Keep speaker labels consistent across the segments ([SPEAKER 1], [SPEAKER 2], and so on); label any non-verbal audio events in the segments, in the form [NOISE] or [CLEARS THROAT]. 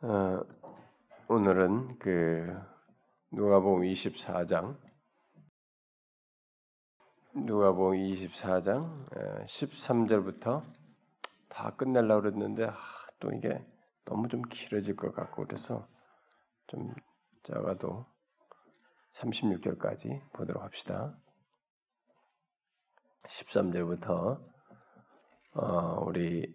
[SPEAKER 1] 어, 오늘은 그 누가복음 24장 누가복음 24장 13절부터 다 끝내려고 그랬는데 아, 또 이게 너무 좀 길어질 것 같고 그래서 좀 작아도 36절까지 보도록 합시다. 13절부터 어, 우리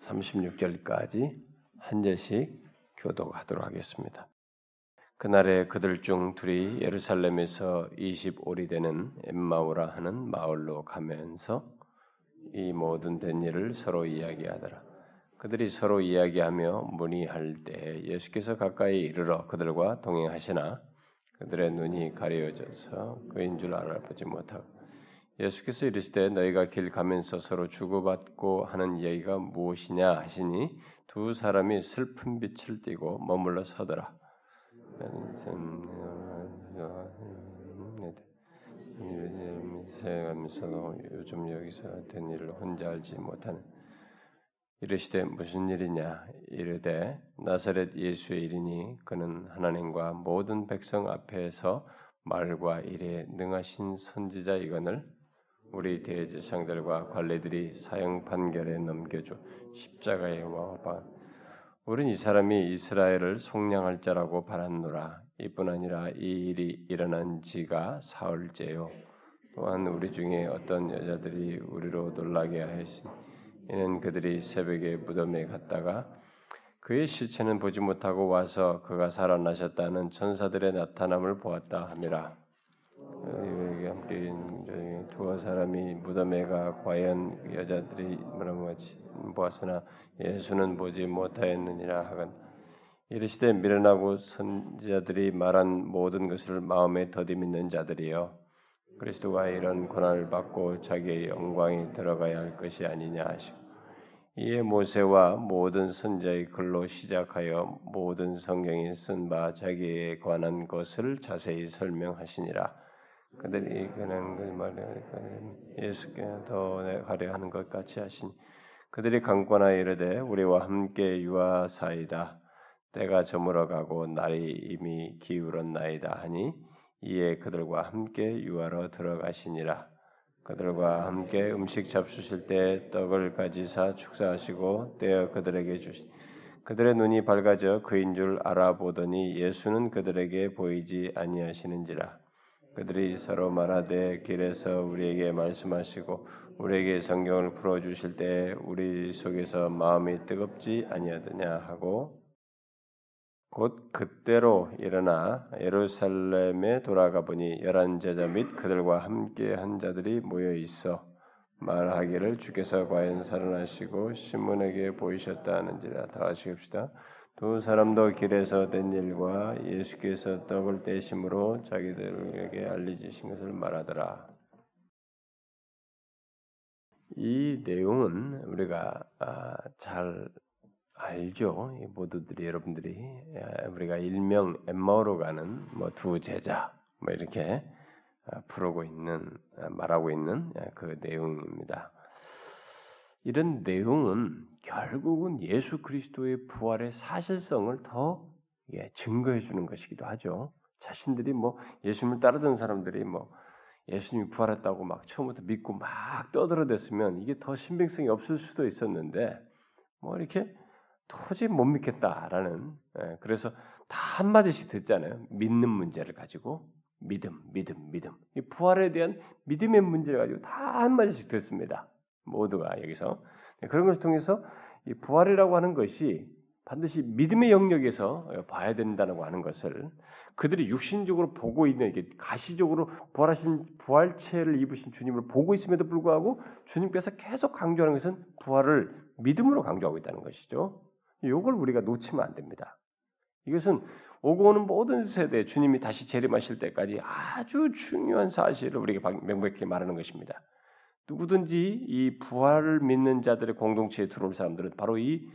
[SPEAKER 1] 36절까지 한 절씩 교독하도록 하겠습니다. 그날에 그들 중 둘이 예루살렘에서 25리 되는 엠마오라 하는 마을로 가면서 이 모든 된 일을 서로 이야기하더라. 그들이 서로 이야기하며 문의할 때 예수께서 가까이 이르러 그들과 동행하시나 그들의 눈이 가려져서 그인 줄 알아보지 못하고 예수께서 이르시되 너희가 길 가면서 서로 주고받고 하는 이야기가 무엇이냐 하시니 두 사람이 슬픈 빛을 띠고 머물러 서더라. 요즘 여기서 된 일을 혼자 알지 못하는 이르시되 무슨 일이냐 이르되 나사렛 예수의 일이니 그는 하나님과 모든 백성 앞에서 말과 일에 능하신 선지자 이건을 우리 대제사장들과 관리들이 사형 판결에 넘겨줘 십자가에 와봐. 우린 이 사람이 이스라엘을 속량할 자라고 바랐노라. 이뿐 아니라 이 일이 일어난 지가 사흘째요. 또한 우리 중에 어떤 여자들이 우리로 놀라게 하였으니 이는 그들이 새벽에 무덤에 갔다가 그의 시체는 보지 못하고 와서 그가 살아나셨다는 천사들의 나타남을 보았다 함이라. 여기 함께 두어 사람이 무덤에 가 과연 여자들이 하지 보았으나 예수는 보지 못하였느니라 하건 이르시되 미련하고 선지자들이 말한 모든 것을 마음에 더디 믿는 자들이여 그리스도가 이런 고난을 받고 자기의 영광이 들어가야 할 것이 아니냐 하시고 이에 모세와 모든 선자의 글로 시작하여 모든 성경에 쓴바 자기에 관한 것을 자세히 설명하시니라. 그들이 그는 그 말에 예수께 더 가려 하는 것 같이 하신 그들이 강권하 이르되 우리와 함께 유하사이다. 때가 저물어 가고 날이 이미 기울었나이다 하니 이에 그들과 함께 유하러 들어가시니라. 그들과 함께 음식 잡수실 때 떡을 가지사 축사하시고 떼어 그들에게 주시. 그들의 눈이 밝아져 그인 줄 알아보더니 예수는 그들에게 보이지 아니하시는지라 그들이 서로 말하되 길에서 우리에게 말씀하시고 우리에게 성경을 풀어 주실 때 우리 속에서 마음이 뜨겁지 아니하더냐 하고 곧 그때로 일어나 예루살렘에 돌아가 보니 열한 제자 및 그들과 함께 한 자들이 모여 있어 말하기를 주께서 과연 살아나시고 신문에게 보이셨다 하는지라 다 합시다. 두 사람도 길에서 된 일과 예수께서 떡을 떼심으로 자기들에게 알려주신 것을 말하더라. 이 내용은 우리가 아, 잘 알죠. 모두들이 여러분들이 우리가 일명 엠마오로 가는 뭐 두 제자 뭐 이렇게 아, 부르고 있는 아, 말하고 있는 그 내용입니다. 이런 내용은 결국은 예수 그리스도의 부활의 사실성을 더 증거해 주는 것이기도 하죠. 자신들이 뭐 예수님을 따르던 사람들이 뭐 예수님이 부활했다고 막 처음부터 믿고 막 떠들어댔으면 이게 더 신빙성이 없을 수도 있었는데 뭐 이렇게 도저히 못 믿겠다라는 예, 그래서 다 한마디씩 듣잖아요. 믿는 문제를 가지고 믿음, 믿음, 믿음. 이 부활에 대한 믿음의 문제를 가지고 다 한마디씩 듣습니다. 모두가 여기서 네, 그런 것을 통해서 이 부활이라고 하는 것이 반드시 믿음의 영역에서 봐야 된다고 하는 것을 그들이 육신적으로 보고 있는 이게 가시적으로 부활하신 부활체를 입으신 주님을 보고 있음에도 불구하고 주님께서 계속 강조하는 것은 부활을 믿음으로 강조하고 있다는 것이죠. 이걸 우리가 놓치면 안 됩니다. 이것은 오고 오는 모든 세대 주님이 다시 재림하실 때까지 아주 중요한 사실을 우리에게 명백히 말하는 것입니다. 누구든지 이 부활을 믿는 자들의 공동체에 들어올 사람들은 바로 이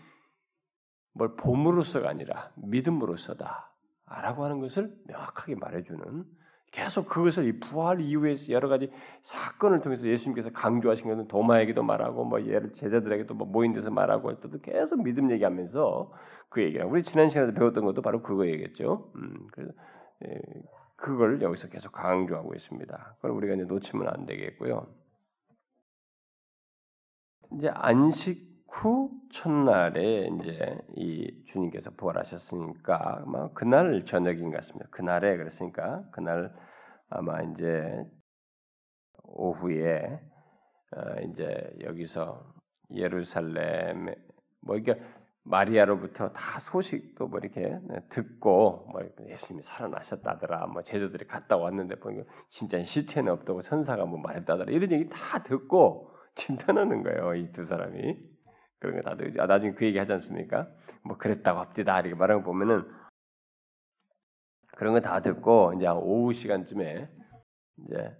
[SPEAKER 1] 뭘 봄으로서가 아니라 믿음으로서다라고 하는 것을 명확하게 말해주는 계속 그것을 이 부활 이후에 여러 가지 사건을 통해서 예수님께서 강조하신 것은 도마에게도 말하고 뭐 제자들에게도 뭐 모인 데서 말하고 또 계속 믿음 얘기하면서 그 얘기를 우리 지난 시간에 배웠던 것도 바로 그거 얘기겠죠. 음, 그래서 예, 그걸 여기서 계속 강조하고 있습니다. 그걸 우리가 이제 놓치면 안 되겠고요. 이제 안식 후 첫날에 이제 이 주님께서 부활하셨으니까 아마 그날 저녁인 것 같습니다. 그날에 그랬으니까 그날 아마 이제 오후에 어 이제 여기서 예루살렘에 뭐 이게 마리아로부터 다 소식도 뭐 이렇게 듣고 뭐 예수님이 살아나셨다더라 뭐 제자들이 갔다 왔는데 보니까 진짜 시체는 없다고 천사가 뭐 말했다더라 이런 얘기 다 듣고 진단하는 거예요 이 두 사람이 그런 거 다들 아, 나중에 그 얘기 하지 않습니까? 뭐 그랬다고 합디다 이렇게 말하는 거 보면은 그런 거 다 듣고 이제 오후 시간쯤에 이제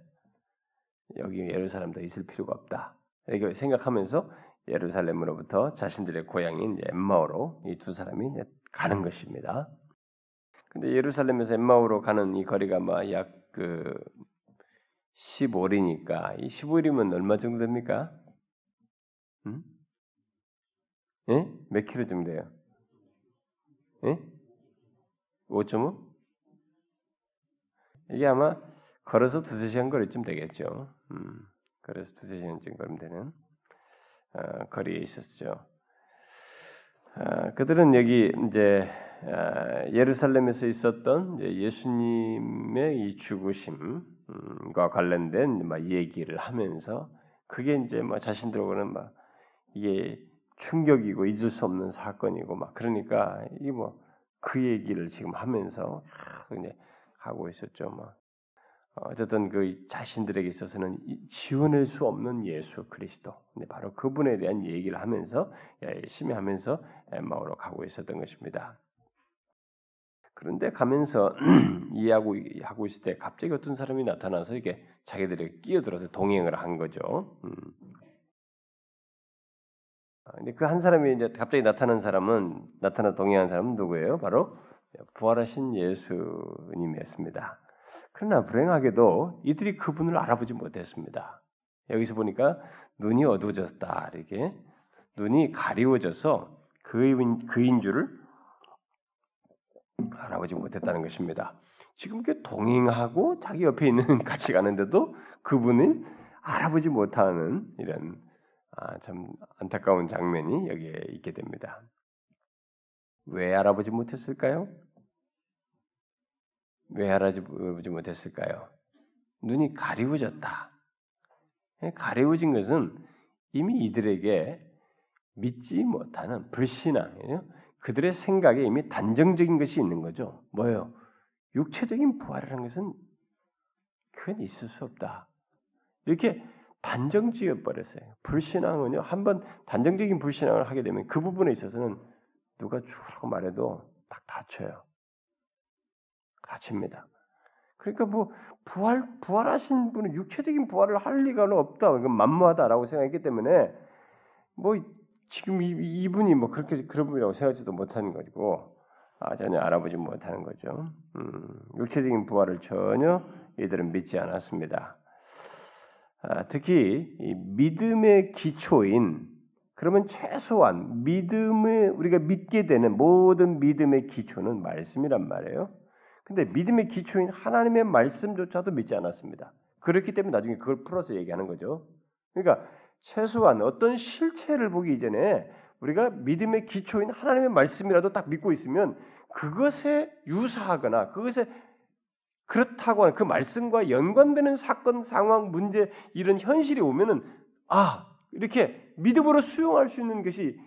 [SPEAKER 1] 여기 예루살렘도 있을 필요가 없다 이렇게 생각하면서 예루살렘으로부터 자신들의 고향인 엠마오로 이 두 사람이 가는 것입니다. 근데 예루살렘에서 엠마오로 가는 이 거리가 뭐약그 15리니까 이 15리면 얼마 정도 됩니까? 음? 예? 몇 킬로 정도 돼요? 예? 5.5? 이게 아마 걸어서 두세 시간 거리쯤 되겠죠. 음, 그래서 두세 시간쯤 걸으면 되는 어, 거리에 있었죠. 어, 그들은 여기 이제 어, 예루살렘에서 있었던 예수님의 이 죽으심과 관련된 얘기를 하면서 그게 이제 뭐 자신들하고는 막 이게 충격이고 잊을 수 없는 사건이고 막 그러니까 이 뭐 그 얘기를 지금 하면서 이제 하고 있었죠. 뭐 어쨌든 그 자신들에게 있어서는 지원할 수 없는 예수 그리스도, 바로 그분에 대한 얘기를 하면서 열심히 하면서 엠마오로 가고 있었던 것입니다. 그런데 가면서 [CLEARS THROAT] 이해하고 하고 있을 때 갑자기 어떤 사람이 나타나서 이게 자기들에게 끼어들어서 동행을 한 거죠. 음. 아, 근데 그 한 사람이 이제 갑자기 나타난 사람은 나타나 동행한 사람은 누구예요? 바로 부활하신 예수님이었습니다. 그러나 불행하게도 이들이 그분을 알아보지 못했습니다. 여기서 보니까 눈이 어두워졌다 이렇게 눈이 가리워져서 그인 그인 줄을 알아보지 못했다는 것입니다. 지금 이렇게 동행하고 자기 옆에 있는 [LAUGHS] 같이 가는데도 그분은 알아보지 못하는 이런 아, 참 안타까운 장면이 여기에 있게 됩니다. 왜 알아보지 못했을까요? 왜 알아보지 못했을까요? 눈이 가리워졌다. 예, 가리워진 것은 이미 이들에게 믿지 못하는 불신앙이에요. 그들의 생각에 이미 단정적인 것이 있는 거죠. 뭐예요? 육체적인 부활이라는 것은 그건 있을 수 없다. 이렇게 단정 지어 버렸어요. 불신앙은요. 한번 단정적인 불신앙을 하게 되면 그 부분에 있어서는 누가 죽으라고 말해도 딱 닫혀요. 갇힙니다. 그러니까 뭐 부활 부활하신 분은 육체적인 부활을 할 리가 없다. 이건 만무하다라고 생각했기 때문에 뭐 지금 이, 이분이 뭐 그렇게 그런 분이라고 생각지도 못하는 거고 아, 전혀 알아보지 못하는 거죠. 음, 육체적인 부활을 전혀 이들은 믿지 않았습니다. 아, 특히 믿음의 기초인 그러면 최소한 믿음을 우리가 믿게 되는 모든 믿음의 기초는 말씀이란 말이에요. 근데 믿음의 기초인 하나님의 말씀조차도 믿지 않았습니다. 그렇기 때문에 나중에 그걸 풀어서 얘기하는 거죠. 그러니까 최소한 어떤 실체를 보기 이전에 우리가 믿음의 기초인 하나님의 말씀이라도 딱 믿고 있으면 그것에 유사하거나 그것에 그렇다고 하는 그 말씀과 연관되는 사건, 상황, 문제 이런 현실이 오면은 아 이렇게 믿음으로 수용할 수 있는 것이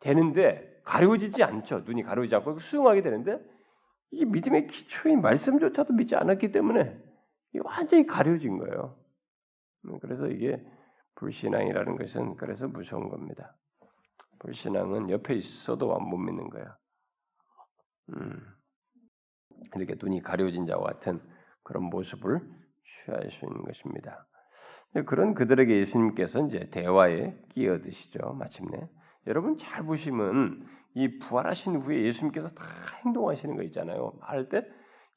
[SPEAKER 1] 되는데 가려지지 않죠. 눈이 가려지지 않고 수용하게 되는데 이게 믿음의 기초인 말씀조차도 믿지 않았기 때문에 완전히 가려진 거예요. 음, 그래서 이게 불신앙이라는 것은 그래서 무서운 겁니다. 불신앙은 옆에 있어도 못 믿는 거야. 음. 이렇게 눈이 가려진 자와 같은 그런 모습을 취할 수 있는 것입니다. 그런 그들에게 예수님께서 이제 대화에 끼어드시죠. 마침내 여러분 잘 보시면 이 부활하신 후에 예수님께서 다 행동하시는 거 있잖아요. 할때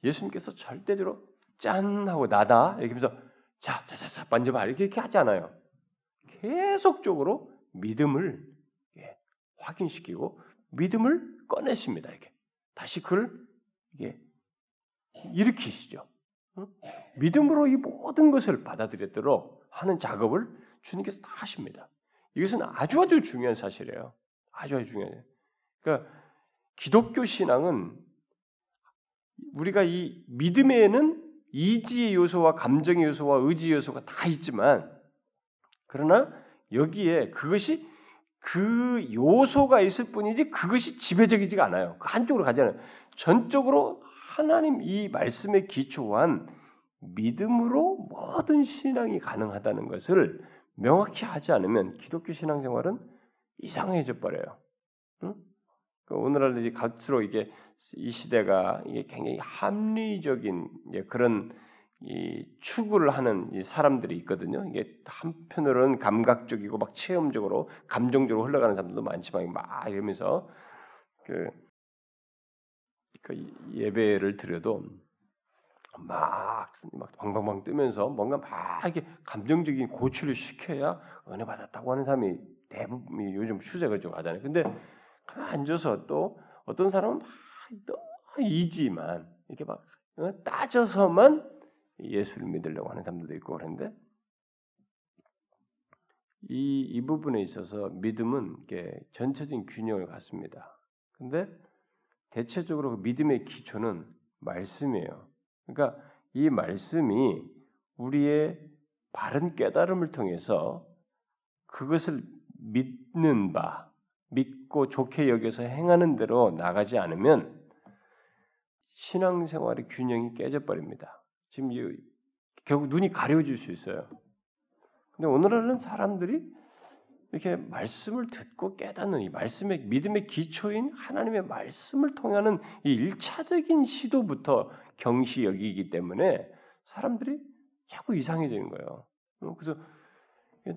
[SPEAKER 1] 예수님께서 절대로 짠 하고 나다 이렇게 하면서 자, 자, 자, 자 만져봐 이렇게, 이렇게 하지 않아요. 계속적으로 믿음을 예, 확인시키고 믿음을 꺼내십니다. 이렇게 다시 그를 이게 일으키시죠. 응? 믿음으로 이 모든 것을 받아들였도록 하는 작업을 주님께서 다 하십니다. 이것은 아주 아주 중요한 사실이에요. 아주 아주 중요해요. 그러니까 기독교 신앙은 우리가 이 믿음에는 이지의 요소와 감정의 요소와 의지 요소가 다 있지만 그러나 여기에 그것이 그 요소가 있을 뿐이지 그것이 지배적이지가 않아요. 그 한쪽으로 가지 않아요. 전적으로 하나님 이 말씀에 기초한 믿음으로 모든 신앙이 가능하다는 것을 명확히 하지 않으면 기독교 신앙생활은 이상해져 버려요. 응? 그 오늘날 갈수록 이게 이 시대가 이게 굉장히 합리적인 그런 이 추구를 하는 이 사람들이 있거든요. 이게 한편으로는 감각적이고 막 체험적으로 감정적으로 흘러가는 사람들도 많지만 막 이러면서 그, 그 예배를 드려도 막, 막 방방방 뜨면서 뭔가 막 이렇게 감정적인 고취를 시켜야 은혜 받았다고 하는 사람이 대부분 요즘 추세가 좀 하잖아요. 근데 앉아서 또 어떤 사람은 막 이지만 이렇게 막 어, 따져서만 예수를 믿으려고 하는 사람들도 있고 그런데 이, 이 부분에 있어서 믿음은 이게 전체적인 균형을 갖습니다. 근데 대체적으로 그 믿음의 기초는 말씀이에요. 그러니까 이 말씀이 우리의 바른 깨달음을 통해서 그것을 믿는 바, 믿고 좋게 여겨서 행하는 대로 나가지 않으면 신앙생활의 균형이 깨져버립니다. 지금 이, 결국 눈이 가려질 수 있어요. 근데 오늘날은 사람들이 이렇게 말씀을 듣고 깨닫는 이 말씀의 믿음의 기초인 하나님의 말씀을 통하는 이 일차적인 시도부터 경시 여기기 때문에 사람들이 자꾸 이상해지는 거예요. 어, 그래서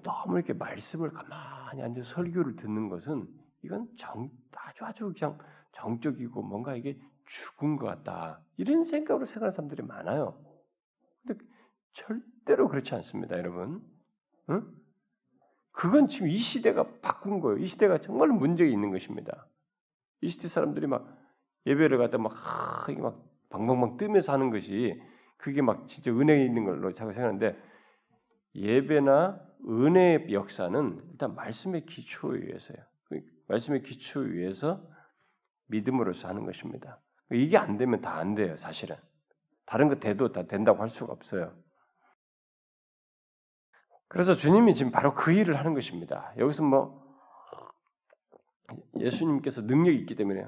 [SPEAKER 1] 너무 이렇게 말씀을 가만히 앉아 설교를 듣는 것은 이건 정, 아주 아주 그냥 정적이고 뭔가 이게 죽은 것 같다 이런 생각으로 생각하는 사람들이 많아요. 근데 절대로 그렇지 않습니다, 여러분. 응? 그건 지금 이 시대가 바꾼 거예요. 이 시대가 정말 문제가 있는 것입니다. 이 시대 사람들이 막 예배를 갖다 막, 하, 이게 막 방방방 뜨면서 하는 것이 그게 막 진짜 은혜 있는 걸로 자꾸 생각하는데 예배나 은혜의 역사는 일단 말씀의 기초에 의해서요. 그 말씀의 기초에 의해서 믿음으로서 하는 것입니다. 이게 안 되면 다 안 돼요, 사실은. 다른 거 돼도 다 된다고 할 수가 없어요. 그래서 주님이 지금 바로 그 일을 하는 것입니다. 여기서 뭐 예수님께서 능력이 있기 때문에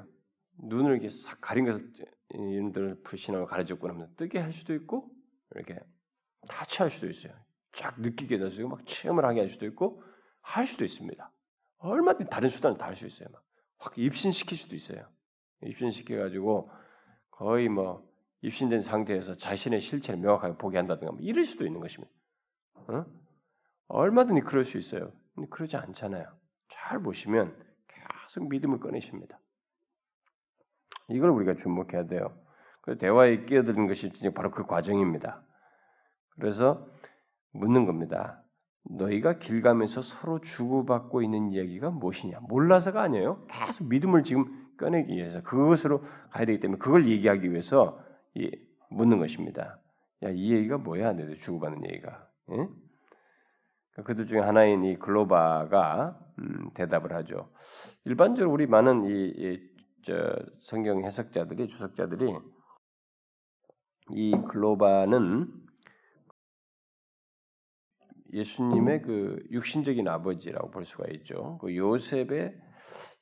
[SPEAKER 1] 눈을 이렇게 싹 가린 것을 이름들을 불신하고 가르쳤고 나면 뜨게 할 수도 있고 이렇게 다 취할 수도 있어요. 쫙 느끼게 해서 막 체험을 하게 할 수도 있고 할 수도 있습니다. 얼마든지 다른 수단을 다 할 수 있어요. 막 확 입신시킬 수도 있어요. 입신시켜 가지고 거의 뭐 입신된 상태에서 자신의 실체를 명확하게 보게 한다든가 뭐 이럴 수도 있는 것입니다. 어? 얼마든지 그럴 수 있어요. 근데 그러지 않잖아요. 잘 보시면 계속 믿음을 꺼내십니다. 이걸 우리가 주목해야 돼요. 그 대화에 끼어드는 것이 바로 그 과정입니다. 그래서 묻는 겁니다. 너희가 길 가면서 서로 주고받고 있는 얘기가 무엇이냐? 몰라서가 아니에요. 계속 믿음을 지금 꺼내기 위해서 그것으로 가야 되기 때문에 그걸 얘기하기 위해서 묻는 것입니다. 야, 이 얘기가 뭐야? 너희들 주고받는 얘기가. 예? 그들 중에 하나인 이 글로바가 음, 대답을 하죠. 일반적으로 우리 많은 이, 이 성경 해석자들이 주석자들이 이 글로바는 예수님의 그 육신적인 아버지라고 볼 수가 있죠. 그 요셉의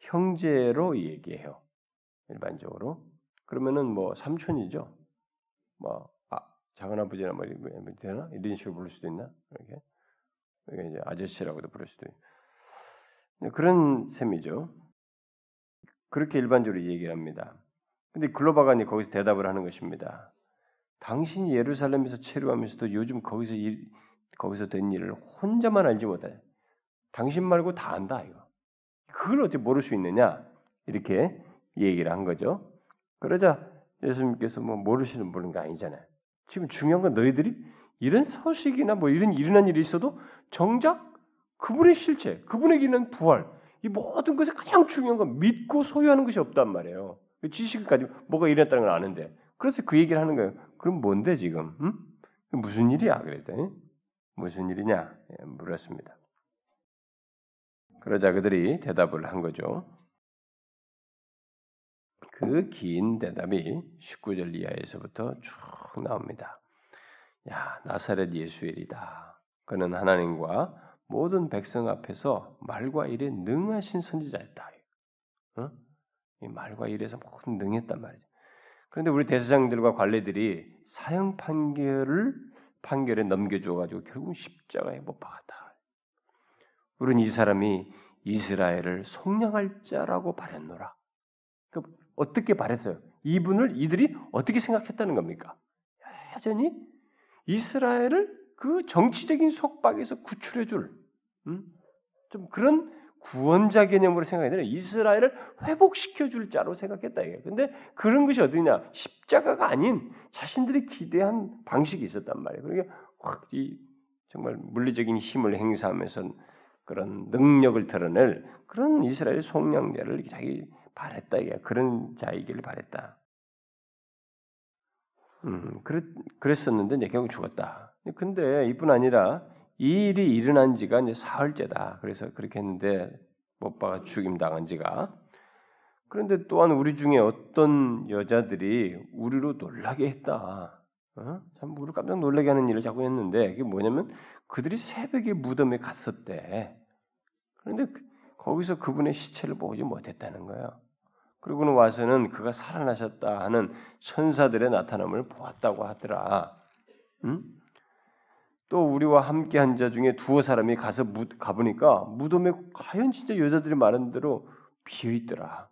[SPEAKER 1] 형제로 얘기해요. 일반적으로. 그러면은 뭐 삼촌이죠. 뭐 아, 작은 아버지나 뭐 되나 이런 식으로 부를 수도 있나 이렇게. 이제 아저씨라고도 부를 수도 있고 네, 그런 셈이죠. 그렇게 일반적으로 얘기를 합니다. 근데 글로바가 이제 거기서 대답을 하는 것입니다. 당신이 예루살렘에서 체류하면서도 요즘 거기서 일, 거기서 된 일을 혼자만 알지 못해. 당신 말고 다 안다 이거. 그걸 어떻게 모를 수 있느냐? 이렇게 얘기를 한 거죠. 그러자 예수님께서 뭐 모르시는 분인 거 아니잖아요. 지금 중요한 건 너희들이 이런 소식이나 뭐 이런 일어난 일이 있어도 정작 그분의 실체, 그분에게 있는 부활, 이 모든 것에 가장 중요한 건 믿고 소유하는 것이 없단 말이에요. 지식을 가지고 뭐가 일어났다는 걸 아는데. 그래서 그 얘기를 하는 거예요. 그럼 뭔데 지금? 응? 무슨 일이야? 그랬더니 무슨 일이냐? 예, 물었습니다. 그러자 그들이 대답을 한 거죠. 그 긴 대답이 19절 이하에서부터 쭉 나옵니다. 야, 나사렛 예수엘이다. 그는 하나님과 모든 백성 앞에서 말과 일에 능하신 선지자였다. 어? 이 말과 일에서 모든 능했단 말이죠. 그런데 우리 대사장들과 관례들이 사형 판결을 판결에 넘겨줘 가지고 결국 십자가에 못 박았다. 우리는 이 사람이 이스라엘을 속량할 자라고 바랬노라. 그 어떻게 바랬어요? 이분을 이들이 어떻게 생각했다는 겁니까? 여전히 이스라엘을 그 정치적인 속박에서 구출해 줄 음? 좀 그런 구원자 개념으로 생각이 되는 이스라엘을 회복시켜 줄 자로 생각했다 이게. 근데 그런 것이 어디냐? 십자가가 아닌 자신들이 기대한 방식이 있었단 말이에요. 그러니까 확 이 정말 물리적인 힘을 행사하면서 그런 능력을 드러낼 그런 이스라엘 속량자를 자기 바랬다 이게 그런 자이기를 바랬다. 음, 그랬, 그랬었는데 결국 죽었다. 근데 이뿐 아니라 이 일이 일어난 지가 이제 사흘째다. 그래서 그렇게 했는데 못 박아 죽임 당한 지가. 그런데 또한 우리 중에 어떤 여자들이 우리로 놀라게 했다. 어? 참 우리 깜짝 놀라게 하는 일을 자꾸 했는데 이게 뭐냐면 그들이 새벽에 무덤에 갔었대. 그런데 그, 거기서 그분의 시체를 보지 못했다는 거예요. 그리고는 와서는 그가 살아나셨다 하는 천사들의 나타남을 보았다고 하더라. 응? 또 우리와 함께 한 자 중에 두어 사람이 가서 무, 가보니까 무덤에 과연 진짜 여자들이 말한 대로 비어 있더라.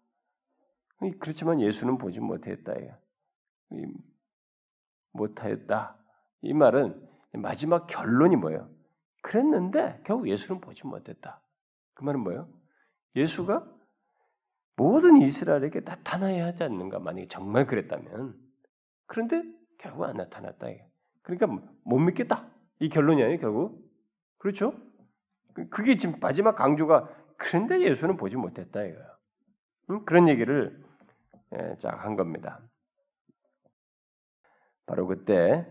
[SPEAKER 1] 그렇지만 예수는 보지 못했다. 못하였다. 이 말은 마지막 결론이 뭐예요? 그랬는데 결국 예수는 보지 못했다. 그 말은 뭐예요? 예수가 모든 이스라엘에게 나타나야 하지 않는가? 만약에 정말 그랬다면. 그런데 결국 안 나타났다. 그러니까 못 믿겠다. 이 결론이 아니에요, 결국. 그렇죠? 그, 그게 지금 마지막 강조가 그런데 예수는 보지 못했다 이거예요. 음? 그런 얘기를 예, 쫙한 겁니다. 바로 그때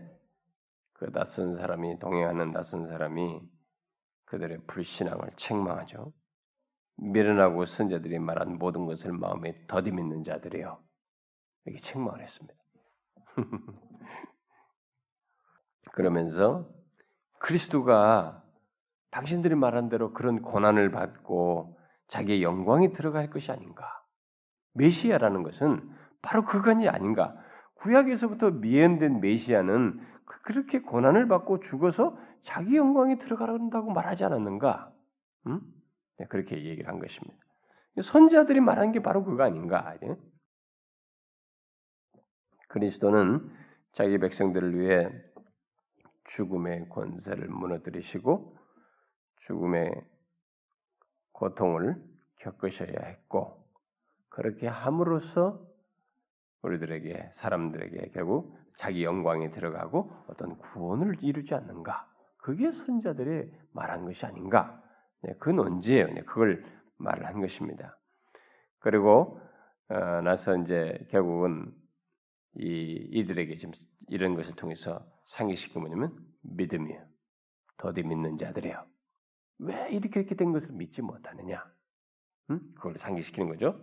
[SPEAKER 1] 그 낯선 사람이 동행하는 낯선 사람이 그들의 불신앙을 책망하죠. 미련하고 선자들이 말한 모든 것을 마음에 더디 믿는 자들이요. 이렇게 책망을 했습니다. [LAUGHS] 그러면서 그리스도가 당신들이 말한 대로 그런 고난을 받고 자기의 영광이 들어갈 것이 아닌가. 메시아라는 것은 바로 그건이 아닌가. 구약에서부터 미연된 메시아는 그, 그렇게 고난을 받고 죽어서 자기 영광이 들어가는다고 말하지 않았는가? 음? 네, 그렇게 얘기를 한 것입니다. 선자들이 말한 게 바로 그거 아닌가? 예? 그리스도는 자기 백성들을 위해 죽음의 권세를 무너뜨리시고 죽음의 고통을 겪으셔야 했고 그렇게 함으로써 우리들에게 사람들에게 결국 자기 영광에 들어가고 어떤 구원을 이루지 않는가? 그게 선자들이 말한 것이 아닌가? 네, 그 논지예요. 네, 그걸 말을 한 것입니다. 그리고 어, 나서 이제 결국은 이 이들에게 지금 이런 것을 통해서 상기시킨 뭐냐면 믿음이에요. 더디 믿는 자들이에요. 왜 이렇게 이렇게 된 것을 믿지 못하느냐? 응? 그걸 상기시키는 거죠.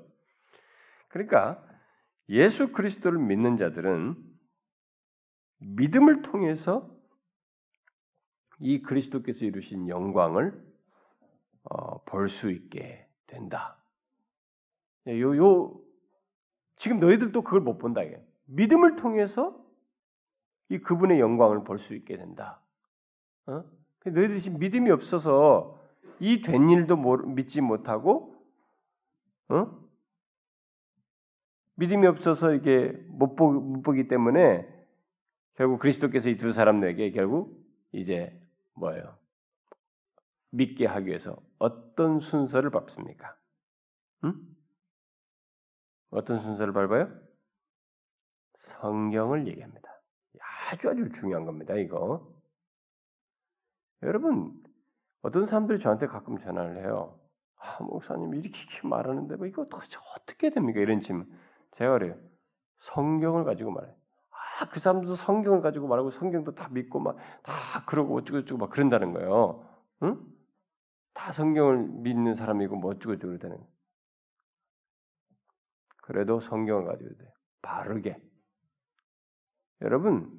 [SPEAKER 1] 그러니까 예수 그리스도를 믿는 자들은 믿음을 통해서 이 그리스도께서 이루신 영광을 어, 볼 수 있게 된다. 요, 요, 지금 너희들도 그걸 못 본다. 이게. 믿음을 통해서 이 그분의 영광을 볼 수 있게 된다. 어? 너희들이 지금 믿음이 없어서 이 된 일도 믿지 못하고, 어? 믿음이 없어서 이게 못, 보, 못 보기 때문에 결국 그리스도께서 이 두 사람에게 결국 이제 뭐예요? 믿게 하기 위해서 어떤 순서를 밟습니까? 음? 어떤 순서를 밟아요? 성경을 얘기합니다. 아주 아주 중요한 겁니다. 이거 여러분 어떤 사람들이 저한테 가끔 전화를 해요. 아, 목사님 이렇게, 말하는데 뭐 이거 도대체 어떻게 됩니까? 이런 질문. 제가 그래요. 성경을 가지고 말해. 아, 그 사람도 성경을 가지고 말하고 성경도 다 믿고 막 다 그러고 어쩌고 저쩌고 막 그런다는 거예요. 응? 다 성경을 믿는 사람이고 뭐 어쩌고 저쩌고 그러다는 거예요. 그래도 성경을 가지고 돼. 바르게. 여러분,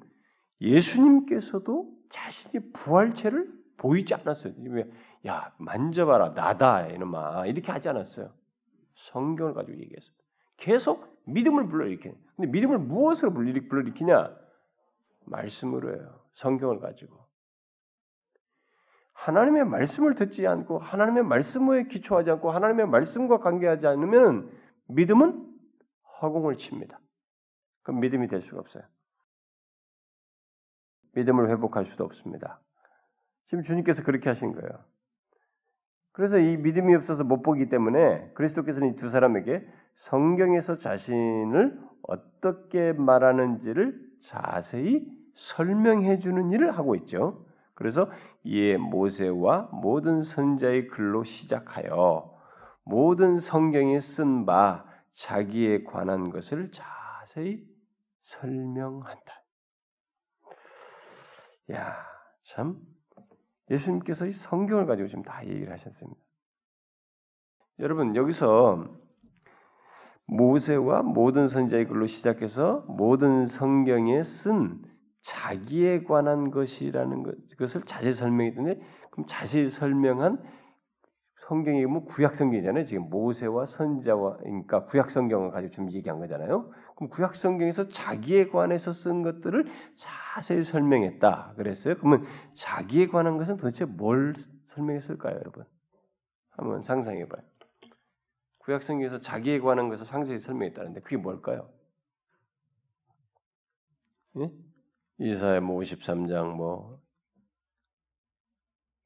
[SPEAKER 1] 예수님께서도 자신이 부활체를 보이지 않았어요. 왜? 야, 만져봐라, 나다, 이놈아. 이렇게 하지 않았어요. 성경을 가지고 얘기했어요. 계속 믿음을 불러일으키는. 근데 믿음을 무엇으로 불러일으키냐? 말씀으로요. 성경을 가지고. 하나님의 말씀을 듣지 않고 하나님의 말씀에 기초하지 않고 하나님의 말씀과 관계하지 않으면 믿음은 허공을 칩니다. 그럼 믿음이 될 수가 없어요. 믿음을 회복할 수도 없습니다. 지금 주님께서 그렇게 하신 거예요. 그래서 이 믿음이 없어서 못 보기 때문에 그리스도께서는 이 두 사람에게 성경에서 자신을 어떻게 말하는지를 자세히 설명해 주는 일을 하고 있죠. 그래서 이에 모세와 모든 선자의 글로 시작하여 모든 성경에 쓴 바 자기에 관한 것을 자세히 설명한다. 야, 참 예수님께서 이 성경을 가지고 지금 다 얘기를 하셨습니다. 여러분 여기서 모세와 모든 선자의 글로 시작해서 모든 성경에 쓴 자기에 관한 것이라는 것을 자세히 설명했는데 그럼 자세히 설명한 성경이 뭐 구약 성경이잖아요. 지금 모세와 선자와 그러니까 구약 성경을 가지고 지금 얘기한 거잖아요. 그럼 구약 성경에서 자기에 관해서 쓴 것들을 자세히 설명했다. 그랬어요. 그러면 자기에 관한 것은 도대체 뭘 설명했을까요, 여러분? 한번 상상해 봐요. 구약 성경에서 자기에 관한 것을 상세히 설명했다는데 그게 뭘까요? 예? 이사야 뭐 53장 뭐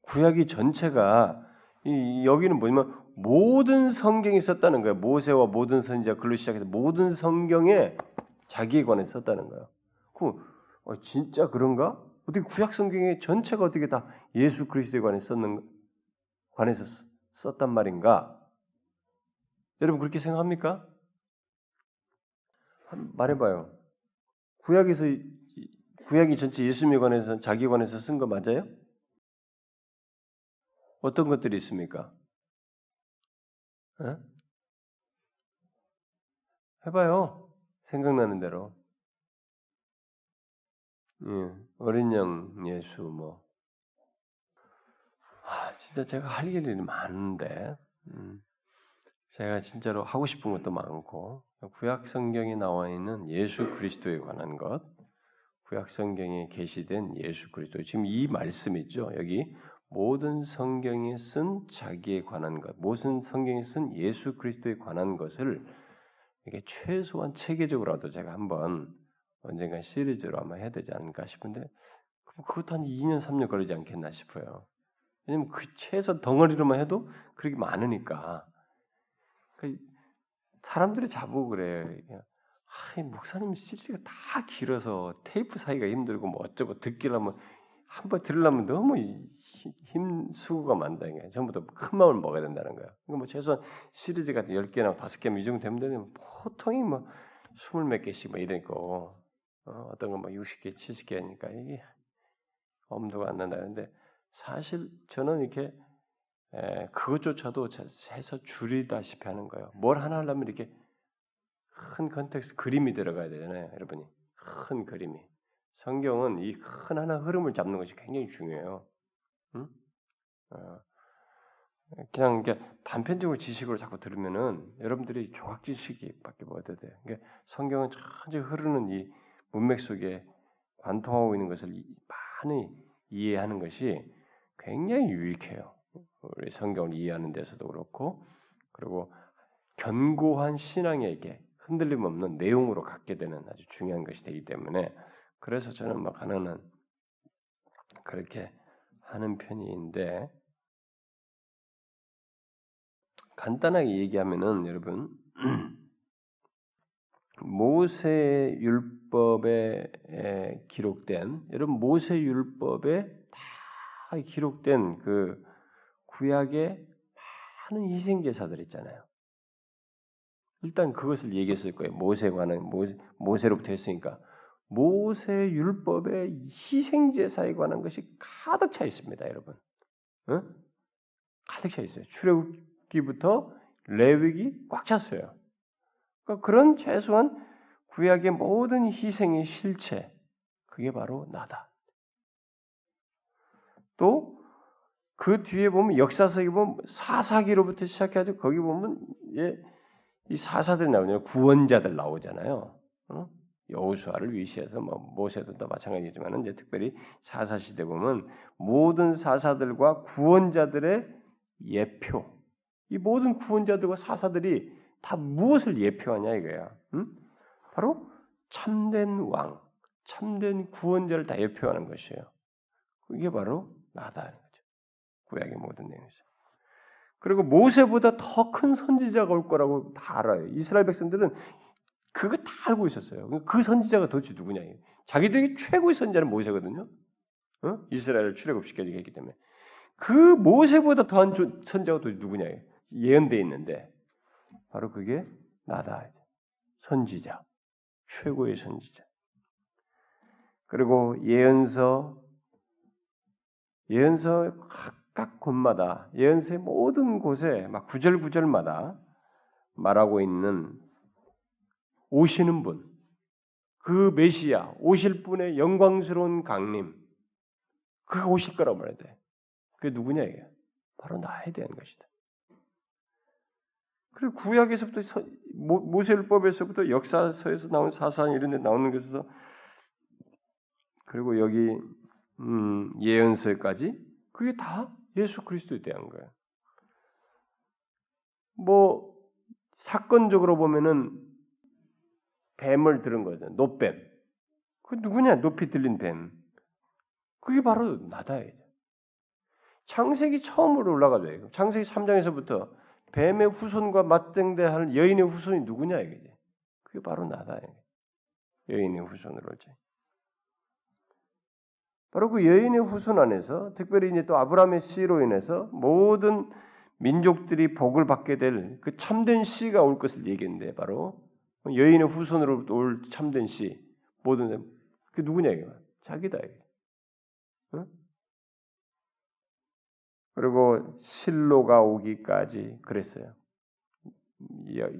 [SPEAKER 1] 구약이 전체가 이, 여기는 뭐냐면 모든 성경이 썼다는 거예요. 모세와 모든 선지자 글로 시작해서 모든 성경에 자기에 관해 썼다는 거예요. 그 어, 진짜 그런가? 어떻게 구약 성경의 전체가 어떻게 다 예수 그리스도에 관해 썼는 관해서 썼단 말인가? 여러분 그렇게 생각합니까? 말해봐요. 구약에서 구약이 전체 예수님에 관해서 자기 관해서 쓴 거 맞아요? 어떤 것들이 있습니까? 에? 해봐요. 생각나는 대로. 예, 어린 양 예수 뭐. 아, 진짜 제가 할 일이 많은데, 음, 제가 진짜로 하고 싶은 것도 많고, 구약 성경에 나와 있는 예수 그리스도에 관한 것, 구약 성경에 게시된 예수 그리스도. 지금 이 말씀이죠. 여기 모든 성경에 쓴 자기에 관한 것, 모든 성경에 쓴 예수 그리스도에 관한 것을 이게 최소한 체계적으로라도 제가 한번 언젠가 시리즈로 아마 해야 되지 않을까 싶은데 그것도 한 2년 3년 걸리지 않겠나 싶어요. 왜냐면 그 최소 덩어리로만 해도 그렇게 많으니까. 그 사람들이 자보고 그래. 아, 목사님 시리즈가 다 길어서 테이프 사기가 힘들고 뭐 어쩌고 듣기라면 한번 들으려면 너무 힘 수고가 많다 이게 전부터 큰 마음을 먹어야 된다는 거야. 그러니까 뭐 최소한 시리즈 같은 10개나 5개면 이 정도 되면 되는 보통이 뭐 스물 몇 개씩 뭐 이러니까 어, 어떤 건 뭐 60개, 70개 하니까 이게 엄두가 안 난다는데 사실 저는 이렇게 에, 그것조차도 해서 줄이다시피 하는 거예요. 뭘 하나 하려면 이렇게 큰 context 그림이 들어가야 되잖아요, 여러분이 큰 그림이. 성경은 이 큰 하나 흐름을 잡는 것이 굉장히 중요해요. 응? 어, 그냥 이게 단편적으로 지식으로 자꾸 들으면은 여러분들이 조각 지식이밖에 못 얻어요. 그러니까 성경은 천천히 흐르는 이 문맥 속에 관통하고 있는 것을 많이 이해하는 것이 굉장히 유익해요. 우리 성경을 이해하는 데서도 그렇고 그리고 견고한 신앙에게 흔들림 없는 내용으로 갖게 되는 아주 중요한 것이 되기 때문에 그래서 저는 뭐 가능한 그렇게 하는 편인데 간단하게 얘기하면은 여러분 [CLEARS THROAT] 모세 율법에 기록된 여러분 모세 율법에 다 기록된 그 구약의 많은 희생 제사들 있잖아요. 일단 그것을 얘기했을 거예요. 모세 관한 모세, 모세로부터 했으니까 모세 율법의 희생 제사에 관한 것이 가득 차 있습니다, 여러분. 어? 가득 차 있어요. 출애굽기부터 레위기 꽉 찼어요. 그러니까 그런 최소한 구약의 모든 희생의 실체 그게 바로 나다. 또 그 뒤에 보면 역사서에 보면 사사기로부터 시작해가지고 거기 보면 예, 이 사사들이 나오잖아요. 구원자들 나오잖아요. 어? 여호수아를 위시해서 뭐 모세도 또 마찬가지지만은 이제 특별히 사사 시대 보면 모든 사사들과 구원자들의 예표 이 모든 구원자들과 사사들이 다 무엇을 예표하냐 이거야. 응? 바로 참된 왕, 참된 구원자를 다 예표하는 것이에요. 그게 바로 나다는 거죠. 구약의 모든 내용에서. 그리고 모세보다 더 큰 선지자가 올 거라고 다 알아요. 이스라엘 백성들은 그거 다 알고 있었어요. 그 선지자가 도대체 누구냐? 자기들이 최고의 선지자는 모세거든요. 어? 이스라엘을 출애굽시켜주게 했기 때문에 그 모세보다 더한 선지자가 도대체 누구냐? 예언돼 있는데 바로 그게 나다. 선지자, 최고의 선지자. 그리고 예언서, 예언서 각각 곳마다 예언서의 모든 곳에 막 구절 구절마다 말하고 있는 오시는 분, 그 메시아 오실 분의 영광스러운 강림, 그가 오실 거라고 말해야 돼. 그게 누구냐 이게? 바로 나에 대한 것이다. 그리고 구약에서부터 모세율법에서부터 역사서에서 나온 사상 이런 데 나오는 것에서 그리고 여기 음, 예언서까지 그게 다 예수 그리스도에 대한 거예요. 뭐 사건적으로 보면은 뱀을 들은 거죠. 노뱀. 그 누구냐? 높이 들린 뱀. 그게 바로 나다예요. 창세기 처음으로 올라가죠. 창세기 3장에서부터 뱀의 후손과 맞등대할 여인의 후손이 누구냐 이게. 그게 바로 나다. 여인의 후손으로 지 바로 그 여인의 후손 안에서 특별히 이제 또 아브라함의 씨로 인해서 모든 민족들이 복을 받게 될 그 참된 씨가 올 것을 얘기했는데 바로 여인의 후손으로 올 참된 씨 모든 그 누구냐 이게 자기다. 응? 그리고 실로가 오기까지 그랬어요.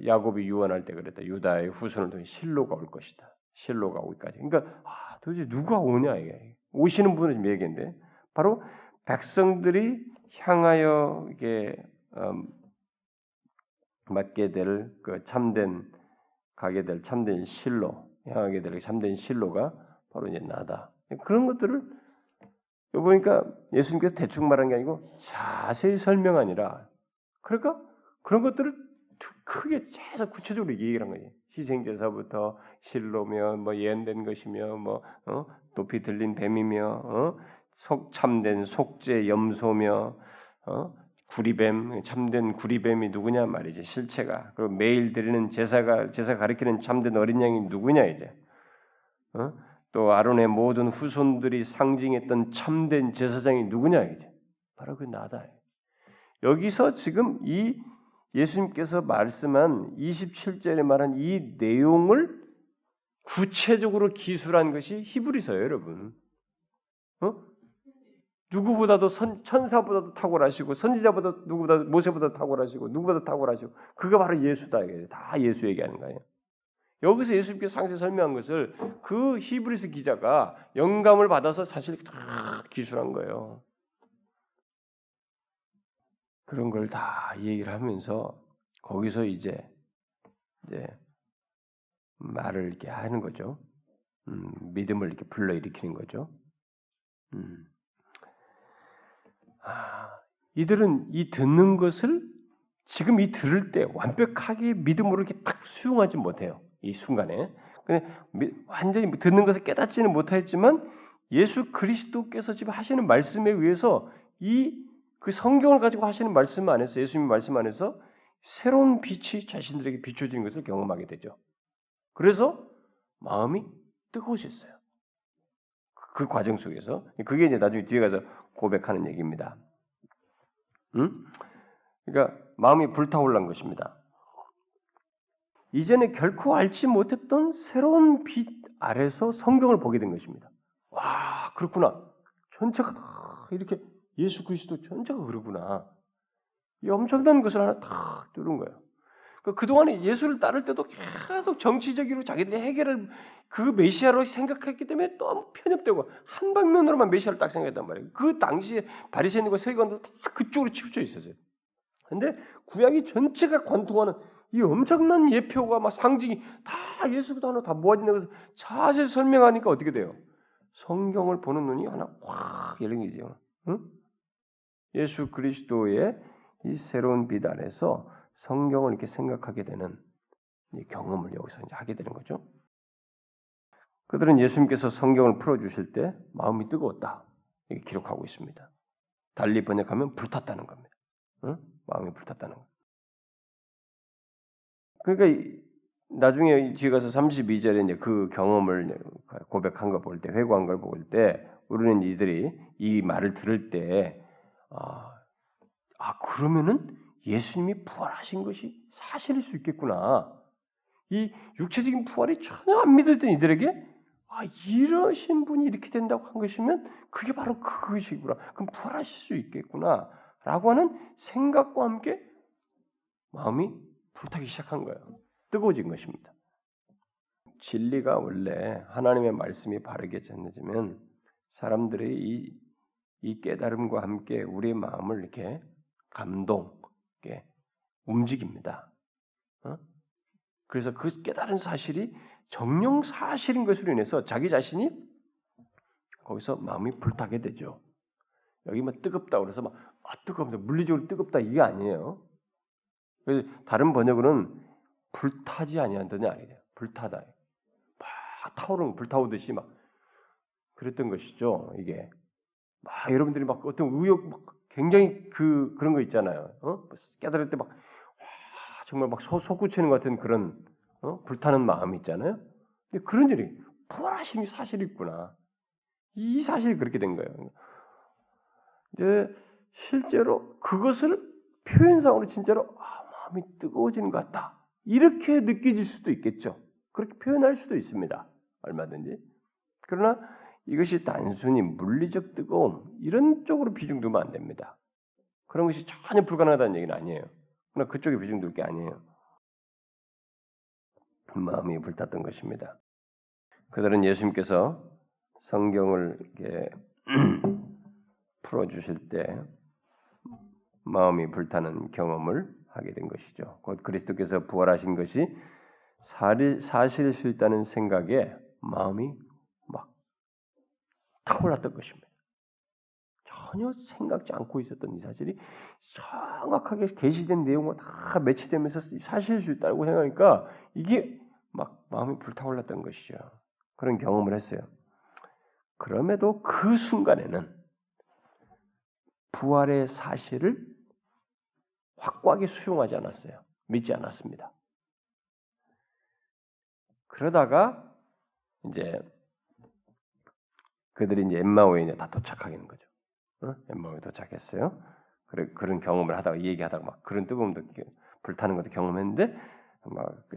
[SPEAKER 1] 야곱이 유언할 때 그랬다. 유다의 후손을 통해 실로가 올 것이다. 실로가 오기까지. 그러니까 아, 도대체 누가 오냐 이게. 오시는 분을 지금 얘기인데 바로 백성들이 향하여 이게 음, 맞게 될 그 참된 가게 될 참된 실로 향하게 될 참된 실로가 바로 이제 나다. 그런 것들을 보니까 예수님께서 대충 말한 게 아니고 자세히 설명하니라. 그러니까 그런 것들을 크게 계속 구체적으로 얘기를 한 거예요. 희생제사부터 실로며 뭐 예언된 것이며 뭐 어? 높이 들린 뱀이며 어? 속 참된 속죄 염소며 어? 구리뱀 참된 구리뱀이 누구냐 말이지 실체가 그리고 매일 드리는 제사가 제사 가리키는 참된 어린 양이 누구냐 이제 어? 또 아론의 모든 후손들이 상징했던 참된 제사장이 누구냐 이제 바로 그 나다. 여기서 지금 이 예수님께서 말씀한 27절에 말한 이 내용을 구체적으로 기술한 것이 히브리서예요, 여러분. 어? 누구보다도 선, 천사보다도 탁월하시고 선지자보다 누구보다 모세보다 탁월하시고 누구보다 탁월하시고 그거 바로 예수다 이게 다 예수 얘기하는 거예요. 여기서 예수님께서 상세 설명한 것을 그 히브리스 기자가 영감을 받아서 사실 다 기술한 거예요. 그런 걸 다 얘기를 하면서 거기서 이제 이제 말을 이렇게 하는 거죠. 음, 믿음을 이렇게 불러일으키는 거죠. 음. 아, 이들은 이 듣는 것을 지금 이 들을 때 완벽하게 믿음으로 이렇게 딱 수용하지 못해요. 이 순간에. 완전히 듣는 것을 깨닫지는 못했지만 예수 그리스도께서 지금 하시는 말씀에 의해서 이 그 성경을 가지고 하시는 말씀 안에서 예수님 말씀 안에서 새로운 빛이 자신들에게 비춰지는 것을 경험하게 되죠. 그래서 마음이 뜨거워졌어요. 그 과정 속에서 그게 이제 나중에 뒤에 가서 고백하는 얘기입니다. 응? 그러니까 마음이 불타올란 것입니다. 이전에 결코 알지 못했던 새로운 빛 아래서 성경을 보게 된 것입니다. 와 그렇구나. 전체가 다 이렇게 예수 그리스도 전체가 그러구나. 이 엄청난 것을 하나 다 뚫은 거예요. 그러니까 그동안에 예수를 따를 때도 계속 정치적으로 자기들이 해결을 그 메시아로 생각했기 때문에 너무 편협되고 한 방면으로만 메시아를 딱 생각했단 말이에요. 그 당시에 바리새인과 서기관들 다 그쪽으로 치우쳐 있었어요. 근데 구약이 전체가 관통하는 이 엄청난 예표가 막 상징이 다 예수부터 하나 다 모아진다 그래서 자세히 설명하니까 어떻게 돼요? 성경을 보는 눈이 하나 확 열린 거죠. 응? 예수 그리스도의 이 새로운 빛 안에서 성경을 이렇게 생각하게 되는 경험을 여기서 이제 하게 되는 거죠. 그들은 예수님께서 성경을 풀어 주실 때 마음이 뜨거웠다 이렇게 기록하고 있습니다. 달리 번역하면 불탔다는 겁니다. 응? 마음이 불탔다는 거. 그러니까 나중에 뒤에 가서 32절에 이제 그 경험을 고백한 거 볼 때, 회고한 걸 볼 때, 우리는 이들이 이 말을 들을 때, 아, 아 그러면은 예수님이 부활하신 것이 사실일 수 있겠구나. 이 육체적인 부활이 전혀 안 믿었던 이들에게 아 이러신 분이 이렇게 된다고 한 것이면 그게 바로 그것이구나. 그럼 부활하실 수 있겠구나라고 하는 생각과 함께 마음이 불타기 시작한 거예요. 뜨거워진 것입니다. 진리가 원래 하나님의 말씀이 바르게 전해지면 사람들의 이, 이 깨달음과 함께 우리의 마음을 이렇게 감동, 이렇게 움직입니다. 어? 그래서 그 깨달은 사실이 정령 사실인 것으로 인해서 자기 자신이 거기서 마음이 불타게 되죠. 여기 뭐 뜨겁다 그래서 막 아, 뜨겁다 물리적으로 뜨겁다 이게 아니에요. 다른 번역으로는 불타지 아니한다는 아니에요. 불타다. 막 타오르는 불타오듯이 막 그랬던 것이죠. 이게 막 여러분들이 막 어떤 의욕 막 굉장히 그 그런 거 있잖아요. 어? 깨달을 때 막 정말 막 소, 솟구치는 것 같은 그런 어? 불타는 마음 있잖아요. 근데 그런 일이 부활하심이 사실이 있구나. 이 사실이 그렇게 된 거예요. 이제 실제로 그것을 표현상으로 진짜로 아, 마음이 뜨거워지는 것 같다. 이렇게 느껴질 수도 있겠죠. 그렇게 표현할 수도 있습니다. 얼마든지. 그러나 이것이 단순히 물리적 뜨거움 이런 쪽으로 비중 두면 안 됩니다. 그런 것이 전혀 불가능하다는 얘기는 아니에요. 그러나 그쪽에 비중 둘 게 아니에요. 마음이 불탔던 것입니다. 그들은 예수님께서 성경을 이렇게 [CLEARS THROAT] 풀어 주실 때 마음이 불타는 경험을 하게 된 것이죠. 곧 그리스도께서 부활하신 것이 사실일 수 있다는 생각에 마음이 막 타올랐던 것입니다. 전혀 생각지 않고 있었던 이 사실이 정확하게 게시된 내용과 다 매치되면서 사실일 수 있다고 생각하니까 이게 막 마음이 불타올랐던 것이죠. 그런 경험을 했어요. 그럼에도 그 순간에는 부활의 사실을 확고하게 수용하지 않았어요. 믿지 않았습니다. 그러다가 이제 그들이 이제 엠마오에 이제 다 도착하게 된 거죠. 어? 엠마오에 도착했어요. 그래, 그런 경험을 하다가 얘기하다가 막 그런 뜨거움도 불타는 것도 경험했는데 막